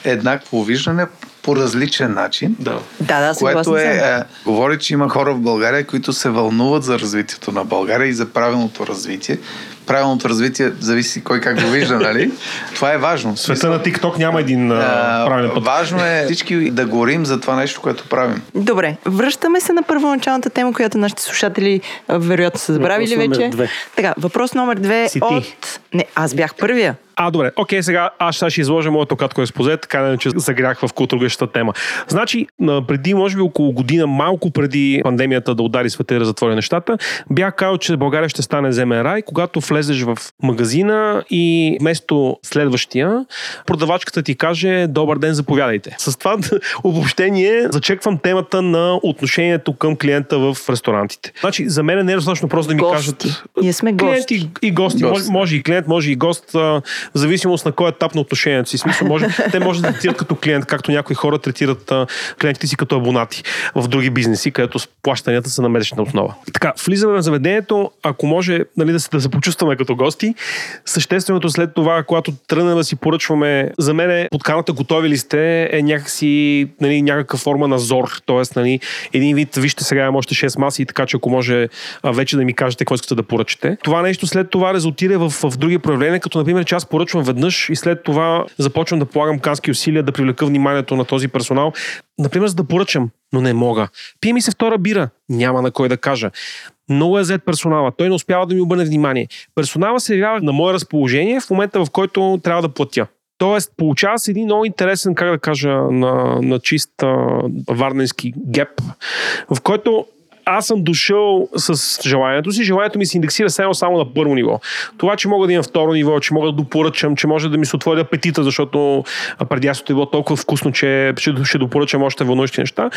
еднакво виждане по различен начин. Да. Да, да, Което е, е, говори, че има хора в България, които се вълнуват за развитието на България и за правилното развитие. правилното развитие зависи кой как го вижда, нали? *laughs* Това е важно. Света на TikTok няма един а, правилен път. важно е всички да говорим за това нещо, което правим. Добре, връщаме се на първоначалната тема, която нашите слушатели вероятно са забравили вече. две. Така, въпрос номер две Си ти. от... Не, аз бях първия. А, добре. Окей, сега аз сега ще изложа моето кратко експозе, така не че загрях в култургащата тема. Значи, на- преди, може би около година, малко преди пандемията да удари света и да затвори нещата, бях казал, че България ще стане земен рай, когато влезеш в магазина и вместо следващия, продавачката ти каже Добър ден, заповядайте. С това *laughs* обобщение зачеквам темата на отношението към клиента в ресторантите. Значи, за мен не е достатъчно просто да ми Гости. кажат Ние сме клиент гости. и, и гости. Гости, Може, може и клиент, може и гост, в зависимост на кой етап на отношението си. Смисъл, може, те може да третират като клиент, както някои хора третират а, клиентите си като абонати в други бизнеси, където плащанията са на месечна основа. Така, влизаме в заведението, ако може нали, да, се, да се почувстваме като гости. Същественото след това, когато тръгнем да си поръчваме, за мен е подканата готови ли сте е някакси нали, някаква форма на зор. Тоест, нали, един вид, вижте сега имам още 6 маси, така че ако може вече да ми кажете какво искате да поръчате. Това нещо след това резултира в, в други проявления, като например, че аз поръчвам веднъж и след това започвам да полагам кански усилия да привлека вниманието на този персонал. Например, за да поръчам, но не мога. Пие ми се втора бира, няма на кой да кажа. Много е зет персонала. Той не успява да ми обърне внимание. Персонала се явява на мое разположение в момента, в който трябва да платя. Тоест, получава се един много интересен, как да кажа, на, на чист а, варненски геп, в който аз съм дошъл с желанието си. Желанието ми се индексира само, само на първо ниво. Това, че мога да имам второ ниво, че мога да допоръчам, че може да ми се отвори апетита, защото преди аз е било толкова вкусно, че ще, допоръчам още вълнуващи неща.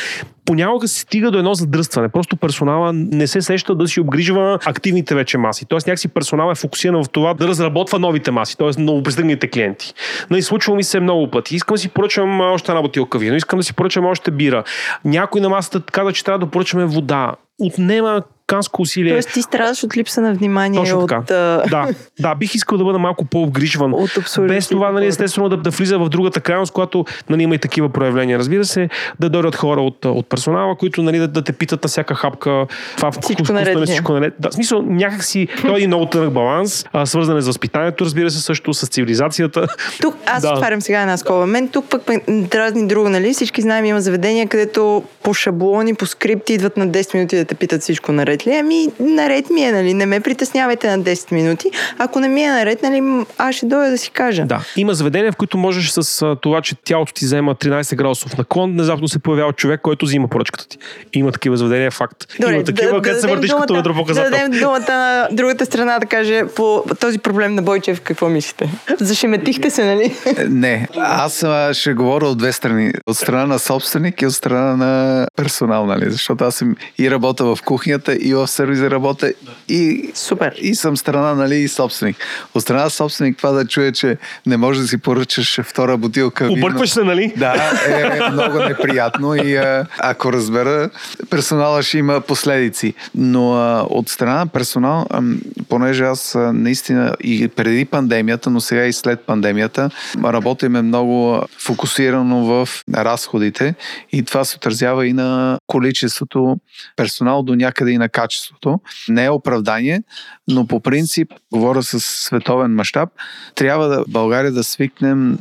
Понякога се стига до едно задръстване. Просто персонала не се сеща да си обгрижва активните вече маси. Тоест някакси персонал е фокусиран в това да разработва новите маси, т.е. новопристигналите клиенти. Нали, случва ми се много пъти. Искам да си поръчам още една бутилка вино, искам да си поръчам още бира. Някой на масата каза, че трябва да поръчаме вода. Отнема канско усилие. Тоест ти страдаш от липса на внимание, Точно от, така. а, Да, да, бих искал да бъда малко по-обгрижван. *laughs* от Без това, нали, естествено, да, да влиза в другата крайност, когато нали, има и такива проявления. Разбира се, да дойдат хора от, от персонала, които нали, да, да те питат на всяка хапка. Това Всичко наред ли е? всичко наред. Да, в смисъл, някакси той е един много тънък баланс, а, свързан е с възпитанието, разбира се, също с цивилизацията. Тук аз Да. отварям сега една скоба. Мен тук пък дразни друго, нали? Всички знаем, има заведения, където по шаблони, по скрипти идват на 10 минути да те питат всичко наред ли. е. Ами, наред ми е, нали? Не ме притеснявайте на 10 минути. Ако не ми е наред, нали, аз ще дойда да си кажа. Да. Има заведения, в които можеш с това, че тялото ти взема 13 градусов наклон, внезапно се появява човек, който взима поръчката ти. Има такива заведения, факт. Има такива, където се дадем въртиш като ведропоказател. Да дадем думата на другата страна да каже по този проблем на Бойчев какво мислите. Зашеметихте се, нали? Е, Не, аз а, ще говоря от две страни. От страна на собственик и от страна на персонал, нали? Защото аз съм и работя в кухнята, и в сервиза работя, и, Супер. и съм страна, нали, и собственик. От страна на собственик това да чуе, че не можеш да си поръчаш втора бутилка. вино. Объркваш се, нали? Да, е много неприятно и а, ако разбера, персонала ще има последици. Но а, от страна на персонал, а, понеже аз а, наистина и преди пандемията, но сега и след пандемията, работиме много фокусирано в разходите и това се отразява и на количеството персонал до някъде и на качеството. Не е оправдание, но по принцип, говоря с световен мащаб, трябва да България да свикнем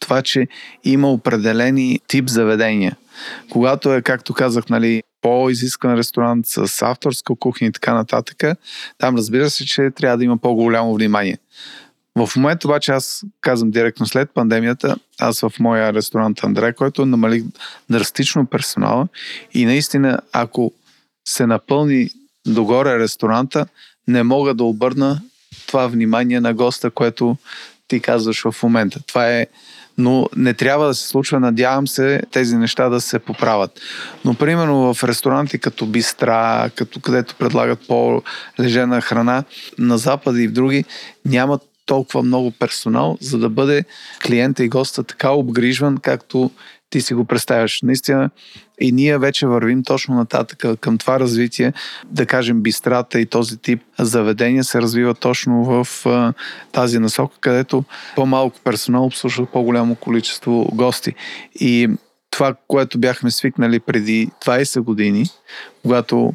това, че има определени тип заведения. Когато е, както казах, нали, по-изискан ресторант с авторска кухня и така нататък, там разбира се, че трябва да има по-голямо внимание. В момента обаче аз казвам директно след пандемията, аз в моя ресторант Андре, който намалих драстично персонала и наистина, ако се напълни догоре ресторанта, не мога да обърна това внимание на госта, което ти казваш в момента. Това е но не трябва да се случва. Надявам се тези неща да се поправят. Но примерно в ресторанти като Бистра, като където предлагат по-лежена храна, на Запада и в други нямат толкова много персонал, за да бъде клиента и госта така обгрижван, както ти си го представяш. Наистина и ние вече вървим точно нататък към това развитие. Да кажем, бистрата и този тип заведения се развива точно в а, тази насока, където по-малко персонал обслужва по-голямо количество гости. И това, което бяхме свикнали преди 20 години, когато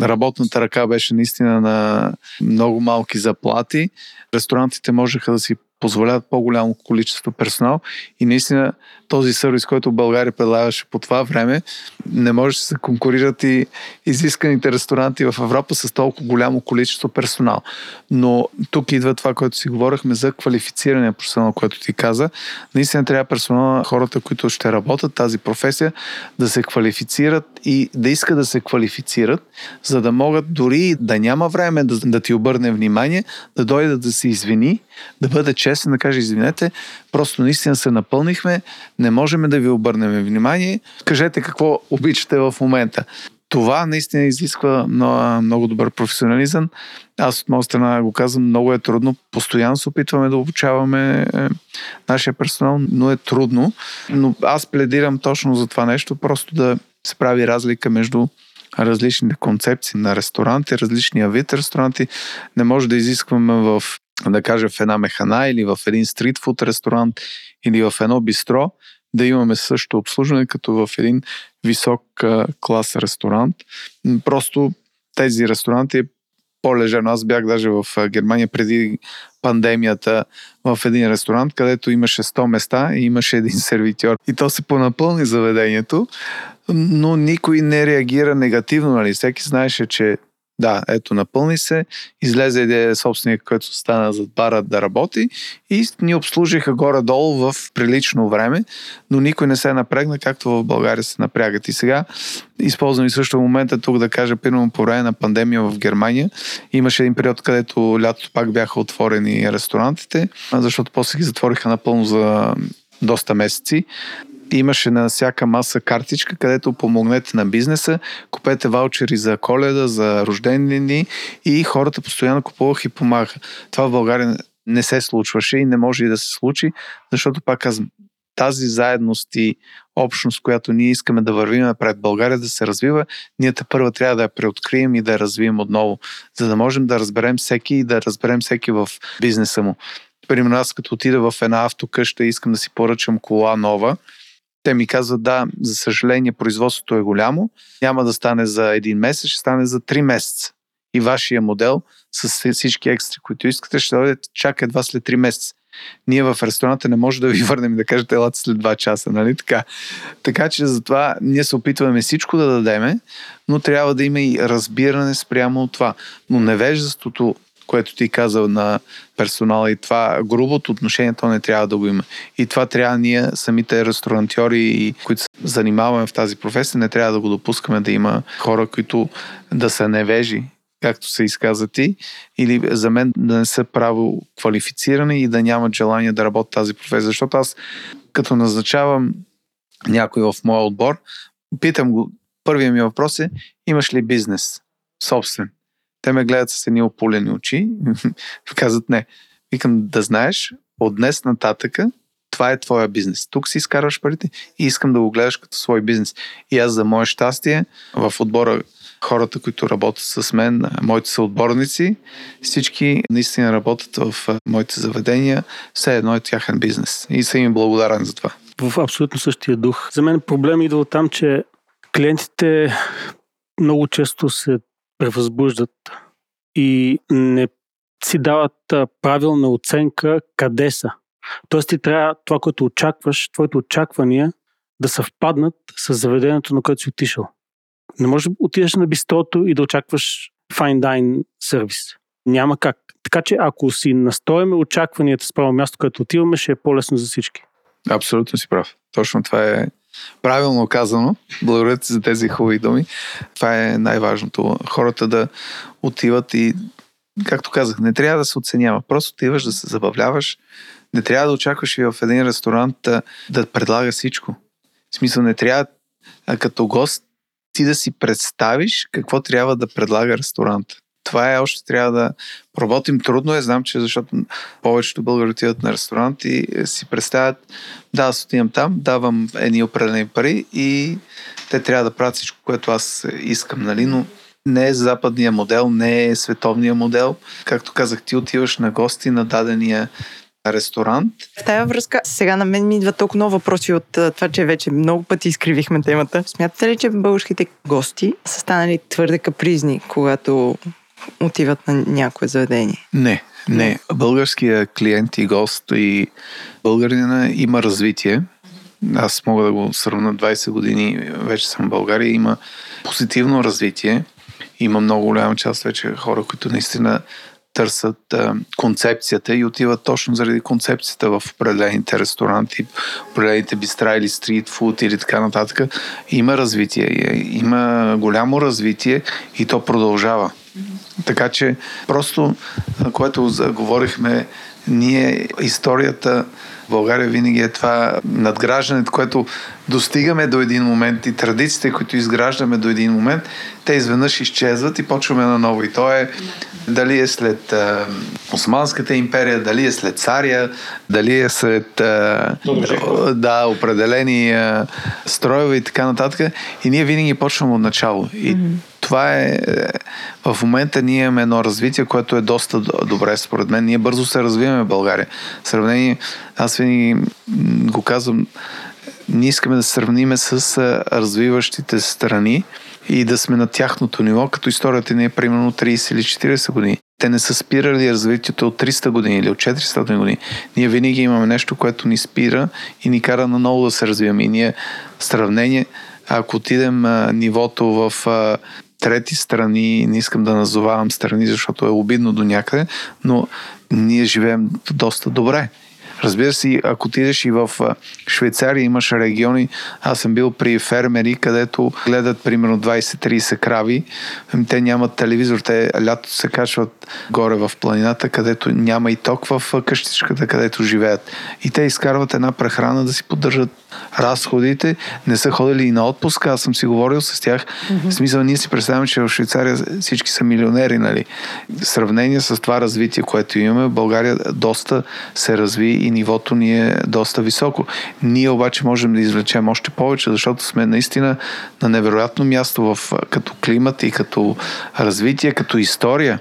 работната ръка беше наистина на много малки заплати. Ресторантите можеха да си позволяват по-голямо количество персонал и наистина този сервис, който България предлагаше по това време, не може да се конкурират и изисканите ресторанти в Европа с толкова голямо количество персонал. Но тук идва това, което си говорихме за квалифицирания персонал, което ти каза. Наистина трябва персонал, хората, които ще работят тази професия, да се квалифицират и да искат да се квалифицират, за да могат дори да няма време да, да ти обърне внимание, да дойде да се извини, да бъде честен, да каже извинете, просто наистина се напълнихме, не можем да ви обърнем внимание, кажете какво обичате в момента. Това наистина изисква много, много добър професионализъм. Аз от моя страна го казвам, много е трудно. Постоянно се опитваме да обучаваме е, нашия персонал, но е трудно. Но аз пледирам точно за това нещо, просто да се прави разлика между различните концепции на ресторанти, различния вид ресторанти. Не може да изискваме в да кажа в една механа или в един стритфуд ресторант или в едно бистро, да имаме също обслужване като в един висок клас ресторант. Просто тези ресторанти е по-лежено. Аз бях даже в Германия преди пандемията в един ресторант, където имаше 100 места и имаше един *laughs* сервитьор. И то се понапълни заведението, но никой не реагира негативно. Нали? Всеки знаеше, че да, ето, напълни се, излезе един собственик, който стана зад бара да работи и ни обслужиха горе-долу в прилично време, но никой не се напрегна, както в България се напрягат. И сега използвам и също момента тук да кажа, примерно по време на пандемия в Германия, имаше един период, където лятото пак бяха отворени ресторантите, защото после ги затвориха напълно за доста месеци имаше на всяка маса картичка, където помогнете на бизнеса, купете ваучери за коледа, за рождени дни и хората постоянно купуваха и помагаха. Това в България не се случваше и не може и да се случи, защото пак казвам, тази заедност и общност, която ние искаме да вървим пред България да се развива, ние те първа трябва да я преоткрием и да я развием отново, за да можем да разберем всеки и да разберем всеки в бизнеса му. Примерно аз като отида в една автокъща и искам да си поръчам кола нова, те ми казват, да, за съжаление, производството е голямо, няма да стане за един месец, ще стане за три месеца. И вашия модел с всички екстри, които искате, ще дойде чак едва след 3 месеца. Ние в ресторанта не може да ви върнем и да кажете елата след 2 часа, нали така? Така че затова ние се опитваме всичко да дадеме, но трябва да има и разбиране спрямо от това. Но невежеството което ти казал на персонала и това грубото отношение, то не трябва да го има. И това трябва ние, самите ресторантьори, които се занимаваме в тази професия, не трябва да го допускаме да има хора, които да са невежи, както се изказа ти, или за мен да не са право квалифицирани и да нямат желание да работят тази професия. Защото аз, като назначавам някой в моя отбор, питам го, първият ми въпрос е, имаш ли бизнес? Собствен. Те ме гледат с едни опулени очи. *laughs* Казват не. Викам да знаеш, от днес нататъка това е твоя бизнес. Тук си изкарваш парите и искам да го гледаш като свой бизнес. И аз за мое щастие в отбора хората, които работят с мен, моите са отборници, всички наистина работят в моите заведения, все едно е тяхен бизнес. И съм им благодарен за това. В абсолютно същия дух. За мен проблем идва от там, че клиентите много често се превъзбуждат и не си дават правилна оценка къде са. Тоест ти трябва това, което очакваш, твоите очаквания да съвпаднат с заведението, на което си отишъл. Не можеш да отидеш на бистрото и да очакваш fine dine сервис. Няма как. Така че ако си настояме очакванията с право място, където отиваме, ще е по-лесно за всички. Абсолютно си прав. Точно това е Правилно казано. Благодаря ти за тези хубави думи. Това е най-важното. Хората да отиват и, както казах, не трябва да се оценява. Просто отиваш да се забавляваш. Не трябва да очакваш и в един ресторант да, да предлага всичко. В смисъл, не трябва а като гост ти да си представиш какво трябва да предлага ресторанта това е още трябва да работим. Трудно е, знам, че защото повечето българи отиват на ресторант и си представят, да, аз отивам там, давам едни определени пари и те трябва да правят всичко, което аз искам, нали, но не е западния модел, не е световния модел. Както казах, ти отиваш на гости на дадения ресторант. В тая връзка, сега на мен ми идва толкова много въпроси от това, че вече много пъти изкривихме темата. Смятате ли, че българските гости са станали твърде капризни, когато отиват на някое заведение? Не, не. Българския клиент и гост и българина има развитие. Аз мога да го сравна 20 години, вече съм в България, има позитивно развитие. Има много голяма част вече хора, които наистина търсят а, концепцията и отиват точно заради концепцията в определените ресторанти, определените бистра или стрит фуд или така нататък. Има развитие, има голямо развитие и то продължава. Така че просто, което заговорихме, ние историята в България винаги е това надграждането, което достигаме до един момент и традициите, които изграждаме до един момент, те изведнъж изчезват и почваме наново. И то е дали е след а, Османската империя, дали е след царя, дали е след а, да, определени а, строеве и така нататък. И ние винаги почваме от начало. И mm-hmm. Това е... В момента ние имаме едно развитие, което е доста добре според мен. Ние бързо се развиваме в България. В сравнение, аз винаги го казвам, ние искаме да сравниме с развиващите страни и да сме на тяхното ниво, като историята ни е примерно 30 или 40 години. Те не са спирали развитието от 300 години или от 400 години. Ние винаги имаме нещо, което ни спира и ни кара наново да се развиваме. И ние в сравнение, ако отидем а, нивото в а, трети страни, не искам да назовавам страни, защото е обидно до някъде, но ние живеем доста добре. Разбира се, ако отидеш и в Швейцария, имаш региони, аз съм бил при фермери, където гледат примерно 20-30 крави, ами те нямат телевизор, те лято се качват горе в планината, където няма и ток в къщичката, където живеят. И те изкарват една прехрана да си поддържат разходите, не са ходили и на отпуск, аз съм си говорил с тях. Mm-hmm. В смисъл, ние си представяме, че в Швейцария всички са милионери, нали? В сравнение с това развитие, което имаме, България доста се разви и нивото ни е доста високо. Ние обаче можем да извлечем още повече, защото сме наистина на невероятно място в, като климат и като развитие, като история.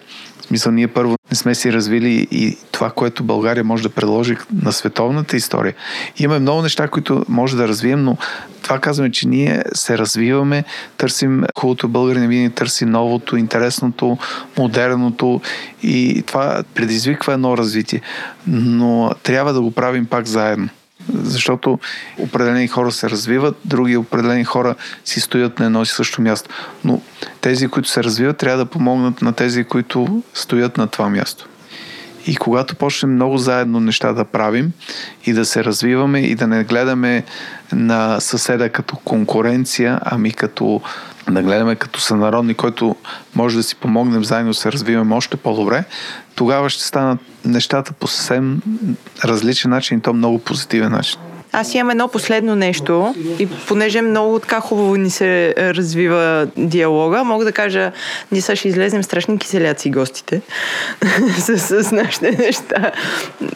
В смисъл, ние първо не сме си развили и това, което България може да предложи на световната история. Имаме много неща, които може да развием, но това казваме, че ние се развиваме, търсим хубавото българин, винаги търси новото, интересното, модерното и това предизвиква едно развитие. Но трябва да го правим пак заедно защото определени хора се развиват, други определени хора си стоят на едно и също място. Но тези, които се развиват, трябва да помогнат на тези, които стоят на това място. И когато почнем много заедно неща да правим и да се развиваме и да не гледаме на съседа като конкуренция, ами като да гледаме като сънародни, който може да си помогнем заедно да се развиваме още по-добре, тогава ще станат нещата по съвсем различен начин и то много позитивен начин. Аз имам едно последно нещо и понеже много така хубаво ни се развива диалога, мога да кажа, ние сега ще излезнем страшни киселяци гостите *laughs* с, с нашите неща,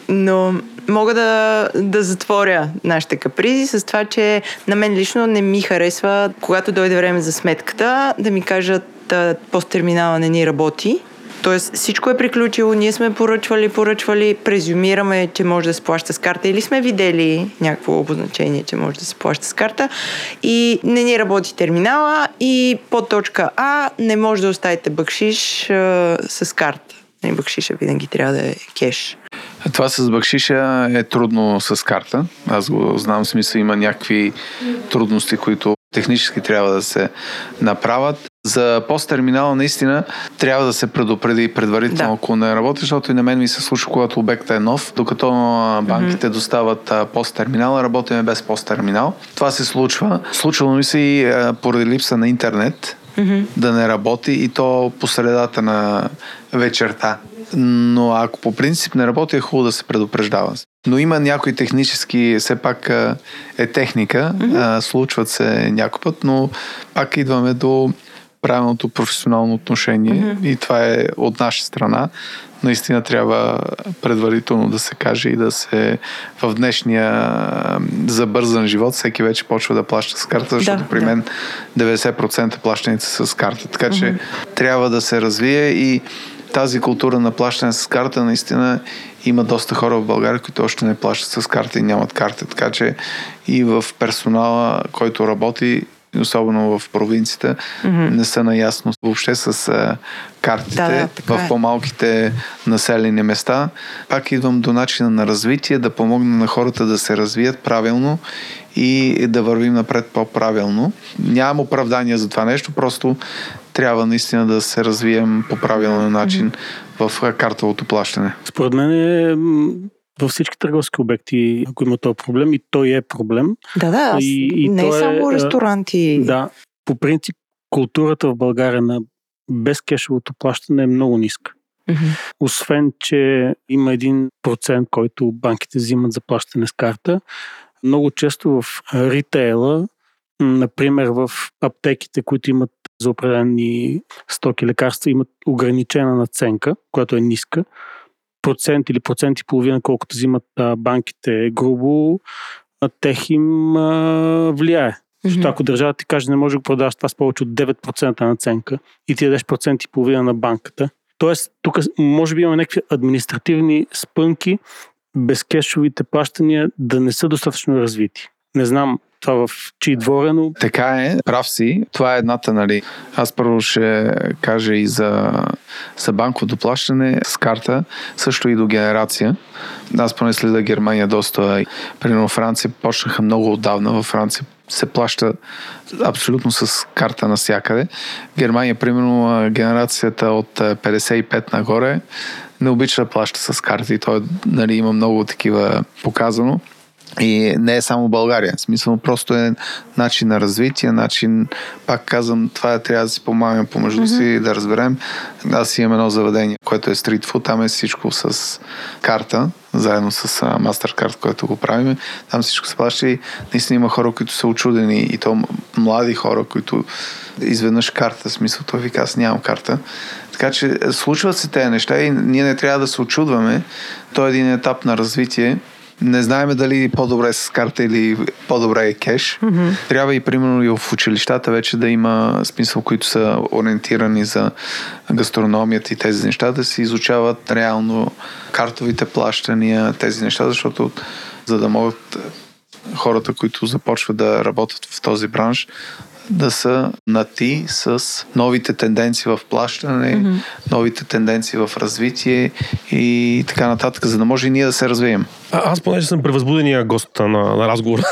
но мога да, да затворя нашите капризи с това, че на мен лично не ми харесва, когато дойде време за сметката, да ми кажат посттерминала не ни работи Тоест всичко е приключило, ние сме поръчвали, поръчвали, презюмираме, че може да се плаща с карта или сме видели някакво обозначение, че може да се плаща с карта и не ни работи терминала и по точка А не може да оставите бъкшиш а, с карта. Не, бъкшиша винаги трябва да е кеш. Това с бакшиша е трудно с карта. Аз го знам, в смисъл има някакви трудности, които технически трябва да се направят. За посттерминала наистина трябва да се предупреди предварително, да. ако не работи, защото и на мен ми се случва, когато обекта е нов, докато банките mm-hmm. достават посттерминала, работиме без посттерминал. Това се случва. Случвало ми се и поради липса на интернет, mm-hmm. да не работи и то по средата на вечерта. Но ако по принцип не работи, е хубаво да се предупреждава. Но има някои технически, все пак е техника, mm-hmm. случват се някой път, но пак идваме до правилното професионално отношение mm-hmm. и това е от наша страна. Наистина трябва предварително да се каже и да се в днешния забързан живот всеки вече почва да плаща с карта, защото да, при мен да. 90% плащаните са с карта. Така че mm-hmm. трябва да се развие и тази култура на плащане с карта наистина има доста хора в България, които още не плащат с карта и нямат карта. Така че и в персонала, който работи, особено в провинцията, mm-hmm. не са наясно въобще с а, картите Да, да, в е. по-малките населени места. Пак идвам до начина на развитие, да помогна на хората да се развият правилно и да вървим напред по-правилно. Нямам оправдание за това нещо, просто трябва наистина да се развием по правилен начин в а, картовото плащане. Според мен е, във всички търговски обекти, ако има този проблем, и той е проблем, Да, да, И- и не е само ресторанти. Да, по принцип културата в България на безкешовото плащане е много ниска. Мгм. Освен, че има един процент, който банките взимат за плащане с карта, много често в ритейла, например в аптеките, които имат за определени стоки лекарства, имат ограничена наценка, която е ниска. Процент или процент и половина, колкото взимат а, банките грубо, а, тех им а, влияе. Защото ако държавата ти каже, не може да го продаваш това с повече от 9% наценка и ти дадеш процент и половина на банката. Тоест, тук може би имаме някакви административни спънки, безкешовите плащания да не са достатъчно развити. Не знам това в чий дворе, но Така е, прав си. Това е едната, нали. Аз първо ще кажа и за, за банковото плащане с карта, също и до генерация. Аз поне следа Германия доста. Примерно Франция почнаха много отдавна. Във Франция се плаща абсолютно с карта навсякъде. Германия, примерно, генерацията от а, 55 нагоре не обича да плаща с карта и той нали, има много такива показано. И не е само България. В смисъл просто е начин на развитие, начин, пак казвам, това е, трябва да си помагаме помежду mm-hmm. си да разберем. Аз имам едно заведение, което е стритфуд, там е всичко с карта, заедно с а, MasterCard, което го правим. Там всичко се плаща и наистина има хора, които са очудени и то млади хора, които изведнъж карта, смисъл той вика, аз нямам карта. Така че е, случват се тези неща и ние не трябва да се очудваме. То е един етап на развитие. Не знаеме дали по-добре с карта или по-добре е кеш. Mm-hmm. Трябва и примерно и в училищата вече да има смисъл, които са ориентирани за гастрономията и тези неща, да се изучават реално картовите плащания, тези неща, защото за да могат хората, които започват да работят в този бранш, да са на ти с новите тенденции в плащане, mm-hmm. новите тенденции в развитие и така нататък, за да може и ние да се развием. А, аз понеже съм превъзбудения гост на, на разговора,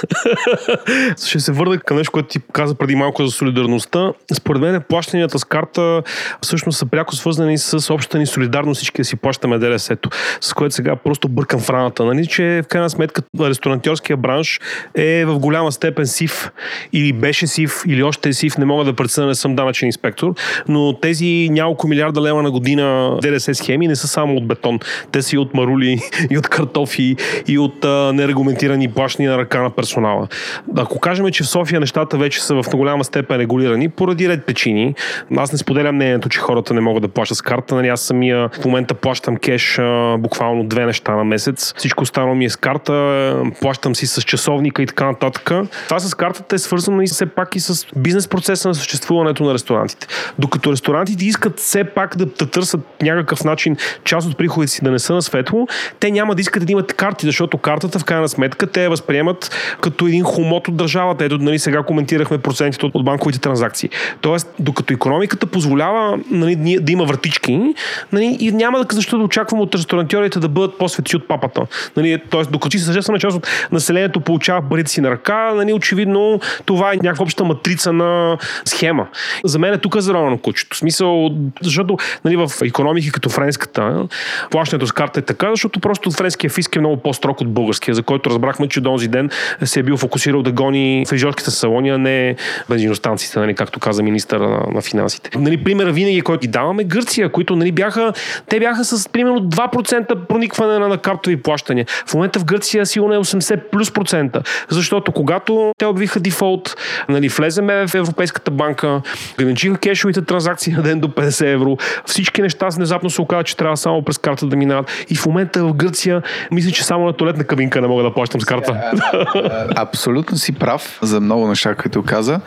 *laughs* ще се върна към нещо, което ти каза преди малко за солидарността. Според мен плащанията с карта всъщност са пряко свързани с общата ни солидарност, всички да си плащаме ДДС-то, с което сега просто бъркам в раната. Нали, че в крайна сметка ресторантьорския бранш е в голяма степен сив или беше сив, или още е сив, не мога да преценя, не съм данъчен инспектор, но тези няколко милиарда лева на година ДДС схеми не са само от бетон. Те са и от марули, *laughs* и от картофи, и от а, нерегламентирани плащания на ръка на персонала. Ако кажем, че в София нещата вече са в голяма степен регулирани, поради ред причини, аз не споделям мнението, че хората не могат да плащат с карта. Нали, аз самия в момента плащам кеш а, буквално две неща на месец. Всичко останало ми е с карта, плащам си с часовника и така нататък. Това с картата е свързано и все пак и с бизнес процеса на съществуването на ресторантите. Докато ресторантите искат все пак да, да търсят някакъв начин част от приходите си да не са на светло, те няма да искат да имат карти, защото картата в крайна сметка те възприемат като един хомот от държавата. Ето, нали, сега коментирахме процентите от банковите транзакции. Тоест, докато економиката позволява нали, да има вратички, нали, и няма да защо да очакваме от ресторантьорите да бъдат по-свети от папата. Нали, тоест, докато си съществена част от населението получава парите си на ръка, нали, очевидно това е някаква обща матрица на схема. За мен е тук заровено кучето. В смисъл, защото нали, в економики като френската, плащането с карта е така, защото просто френския фиск е много по-строг от българския, за който разбрахме, че до този ден се е бил фокусирал да гони фрижорските салони, а не бензиностанциите, нали, както каза министър на, на финансите. Нали, примера винаги, който ги даваме, Гърция, които нали, бяха, те бяха с примерно 2% проникване на, на картови плащания. В момента в Гърция сигурно е 80 плюс процента, защото когато те обвиха дефолт, нали, влеземе в Европейската банка, ограничиха кешовите транзакции на ден до 50 евро, всички неща внезапно се оказа, че трябва само през карта да минават. И в момента в Гърция, мисля, че само на туалетна кабинка не мога да плащам с карта. Абсолютно си прав за много неща, които каза,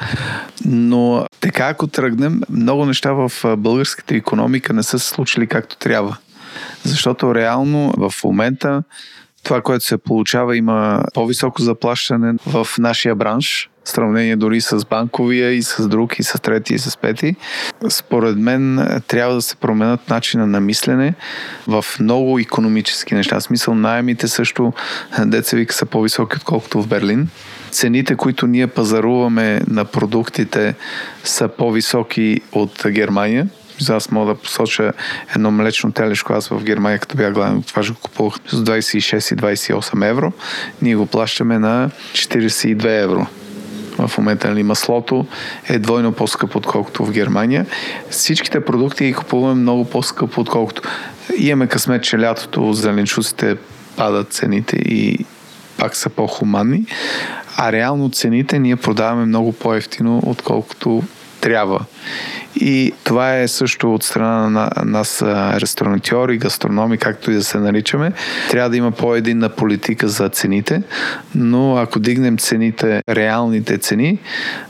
но така ако тръгнем, много неща в българската економика не са се случили както трябва. Защото реално в момента това, което се получава, има по-високо заплащане в нашия бранш, в сравнение дори с банковия и с друг, и с трети, и с пети. Според мен трябва да се променят начина на мислене в много економически неща. В смисъл, найемите също, деца вика, са по-високи, отколкото в Берлин. Цените, които ние пазаруваме на продуктите, са по-високи от Германия. Аз мога да посоча едно млечно телешко. Аз в Германия, като бях главен, това ще го купувах с 26 и 28 евро. Ние го плащаме на 42 евро. В момента нали, маслото е двойно по-скъпо, отколкото в Германия. Всичките продукти ги купуваме много по-скъпо, отколкото. Имаме късмет, че лятото зеленчуците падат цените и пак са по-хуманни, а реално цените ние продаваме много по-ефтино, отколкото трябва. И това е също от страна на нас ресторантьори, гастрономи, както и да се наричаме. Трябва да има по-единна политика за цените, но ако дигнем цените, реалните цени,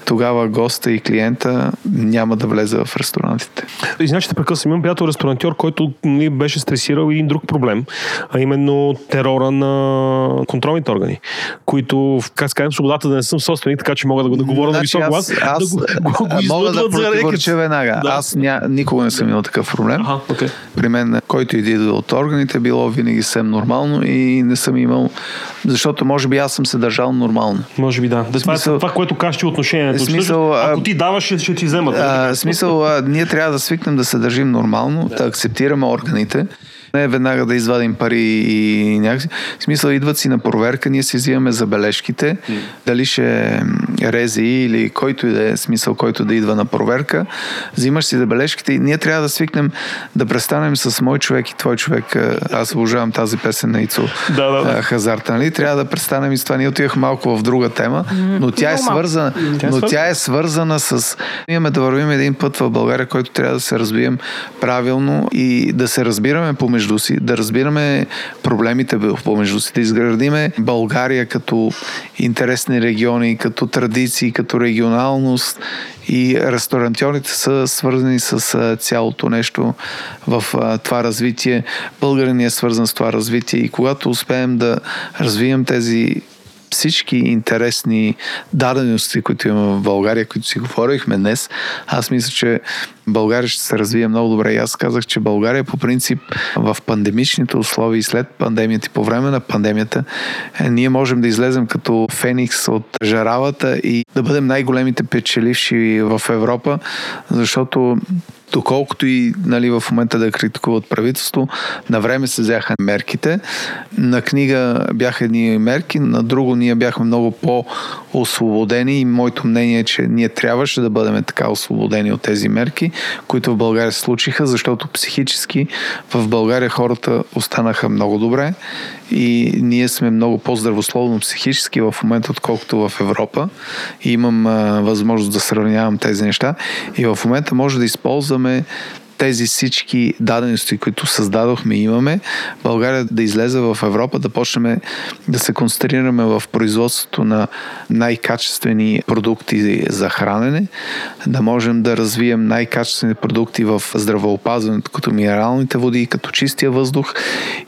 тогава госта и клиента няма да влезе в ресторантите. Извинявай, ще прекъсвам. Имам приятел ресторантьор, който ни беше стресирал и друг проблем, а именно терора на контролните органи, които, как скажем, свободата да не съм собственик, така че мога да го да говоря на Значи висок аз- глас, аз, да го, го, го мога да противореча рекет. Веднага. Да. Аз ня, никога не съм имал такъв проблем. Ага, окей. При мен, който иде от органите, било винаги съвсем нормално и не съм имал, защото може би аз съм се държал нормално. Може би да. да това, Смисъл- е това, което кажеш ти отношението. Смисъл, ако ти даваш, ще, ще ти вземат. А, смисъл, а, ние трябва да свикнем да се държим нормално, да, акцептираме органите, не веднага да извадим пари и някакси. В смисъл, идват си на проверка, ние си взимаме забележките, дали ще е рези или който и да е смисъл, който да идва на проверка, взимаш си забележките и ние трябва да свикнем да престанем с мой човек и твой човек. Аз обожавам тази песен на Ицо Да, да, да. Хазарта, нали? Трябва да престанем и с това. Ние отивахме малко в друга тема, но тя е свързана, е но тя е свързана с... Имаме да вървим един път в България, който трябва да се развием правилно и да се разбираме помежду си, да разбираме проблемите помежду си, да изградиме България като интересни региони, като традиции, като регионалност и ресторантьорите са свързани с цялото нещо в това развитие. Българин е свързан с това развитие и когато успеем да развием тези всички интересни дадености, които имаме в България, които си говорихме днес, аз мисля, че България ще се развие много добре. И аз казах, че България по принцип в пандемичните условия и след пандемията и по време на пандемията, е, ние можем да излезем като феникс от жаравата и да бъдем най-големите печеливши в Европа, защото доколкото и нали, в момента да критикуват правителство, на време се взяха мерките. На книга бяха едни мерки, на друго ние бяхме много по-освободени и моето мнение е, че ние трябваше да бъдем така освободени от тези мерки, които в България се случиха, защото психически в България хората останаха много добре и ние сме много по-здравословно психически в момента, отколкото в Европа. И имам а, възможност да сравнявам тези неща. И в момента може да използваме тези всички дадености, които създадохме и имаме, България да излезе в Европа, да почнем да се концентрираме в производството на най-качествени продукти за хранене, да можем да развием най-качествени продукти в здравеопазването, като минералните води, като чистия въздух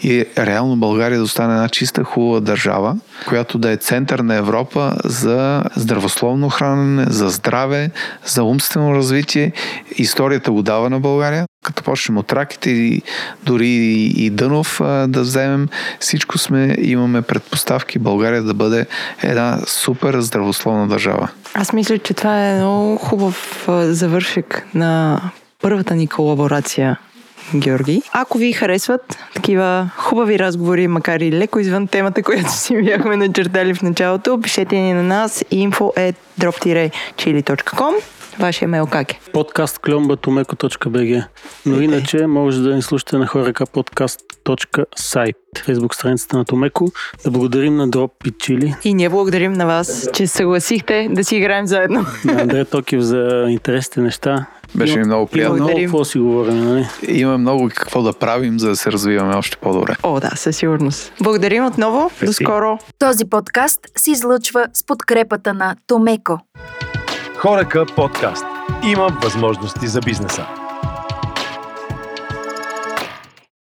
и реално България да остане една чиста, хубава държава, която да е център на Европа за здравословно хранене, за здраве, за умствено развитие. Историята го дава на България. Като почнем от раките и дори и, Дънов да вземем, всичко сме, имаме предпоставки България да бъде една супер здравословна държава. Аз мисля, че това е много хубав а, завършек на първата ни колаборация, Георги. Ако ви харесват такива хубави разговори, макар и леко извън темата, *laughs* която си бяхме начертали в началото, пишете ни на нас info at drop-chili.com Вашия мейл как е? Подкаст кльомбатомеко.bg Но иначе може да ни слушате на horecapodcast.site Фейсбук страницата на Томеко. Да благодарим на Дроп и Чили, И ние благодарим на вас, че съгласихте да си играем заедно. на Андре Токив за интересните неща. Беше ми Има- много Има приятно. много Благодарим. какво си говорим, нали? Има много какво да правим, за да се развиваме още по-добре. О, да, със сигурност. Благодарим отново. До скоро. Този подкаст се излъчва с подкрепата на Томеко. Хорека подкаст. Има възможности за бизнеса.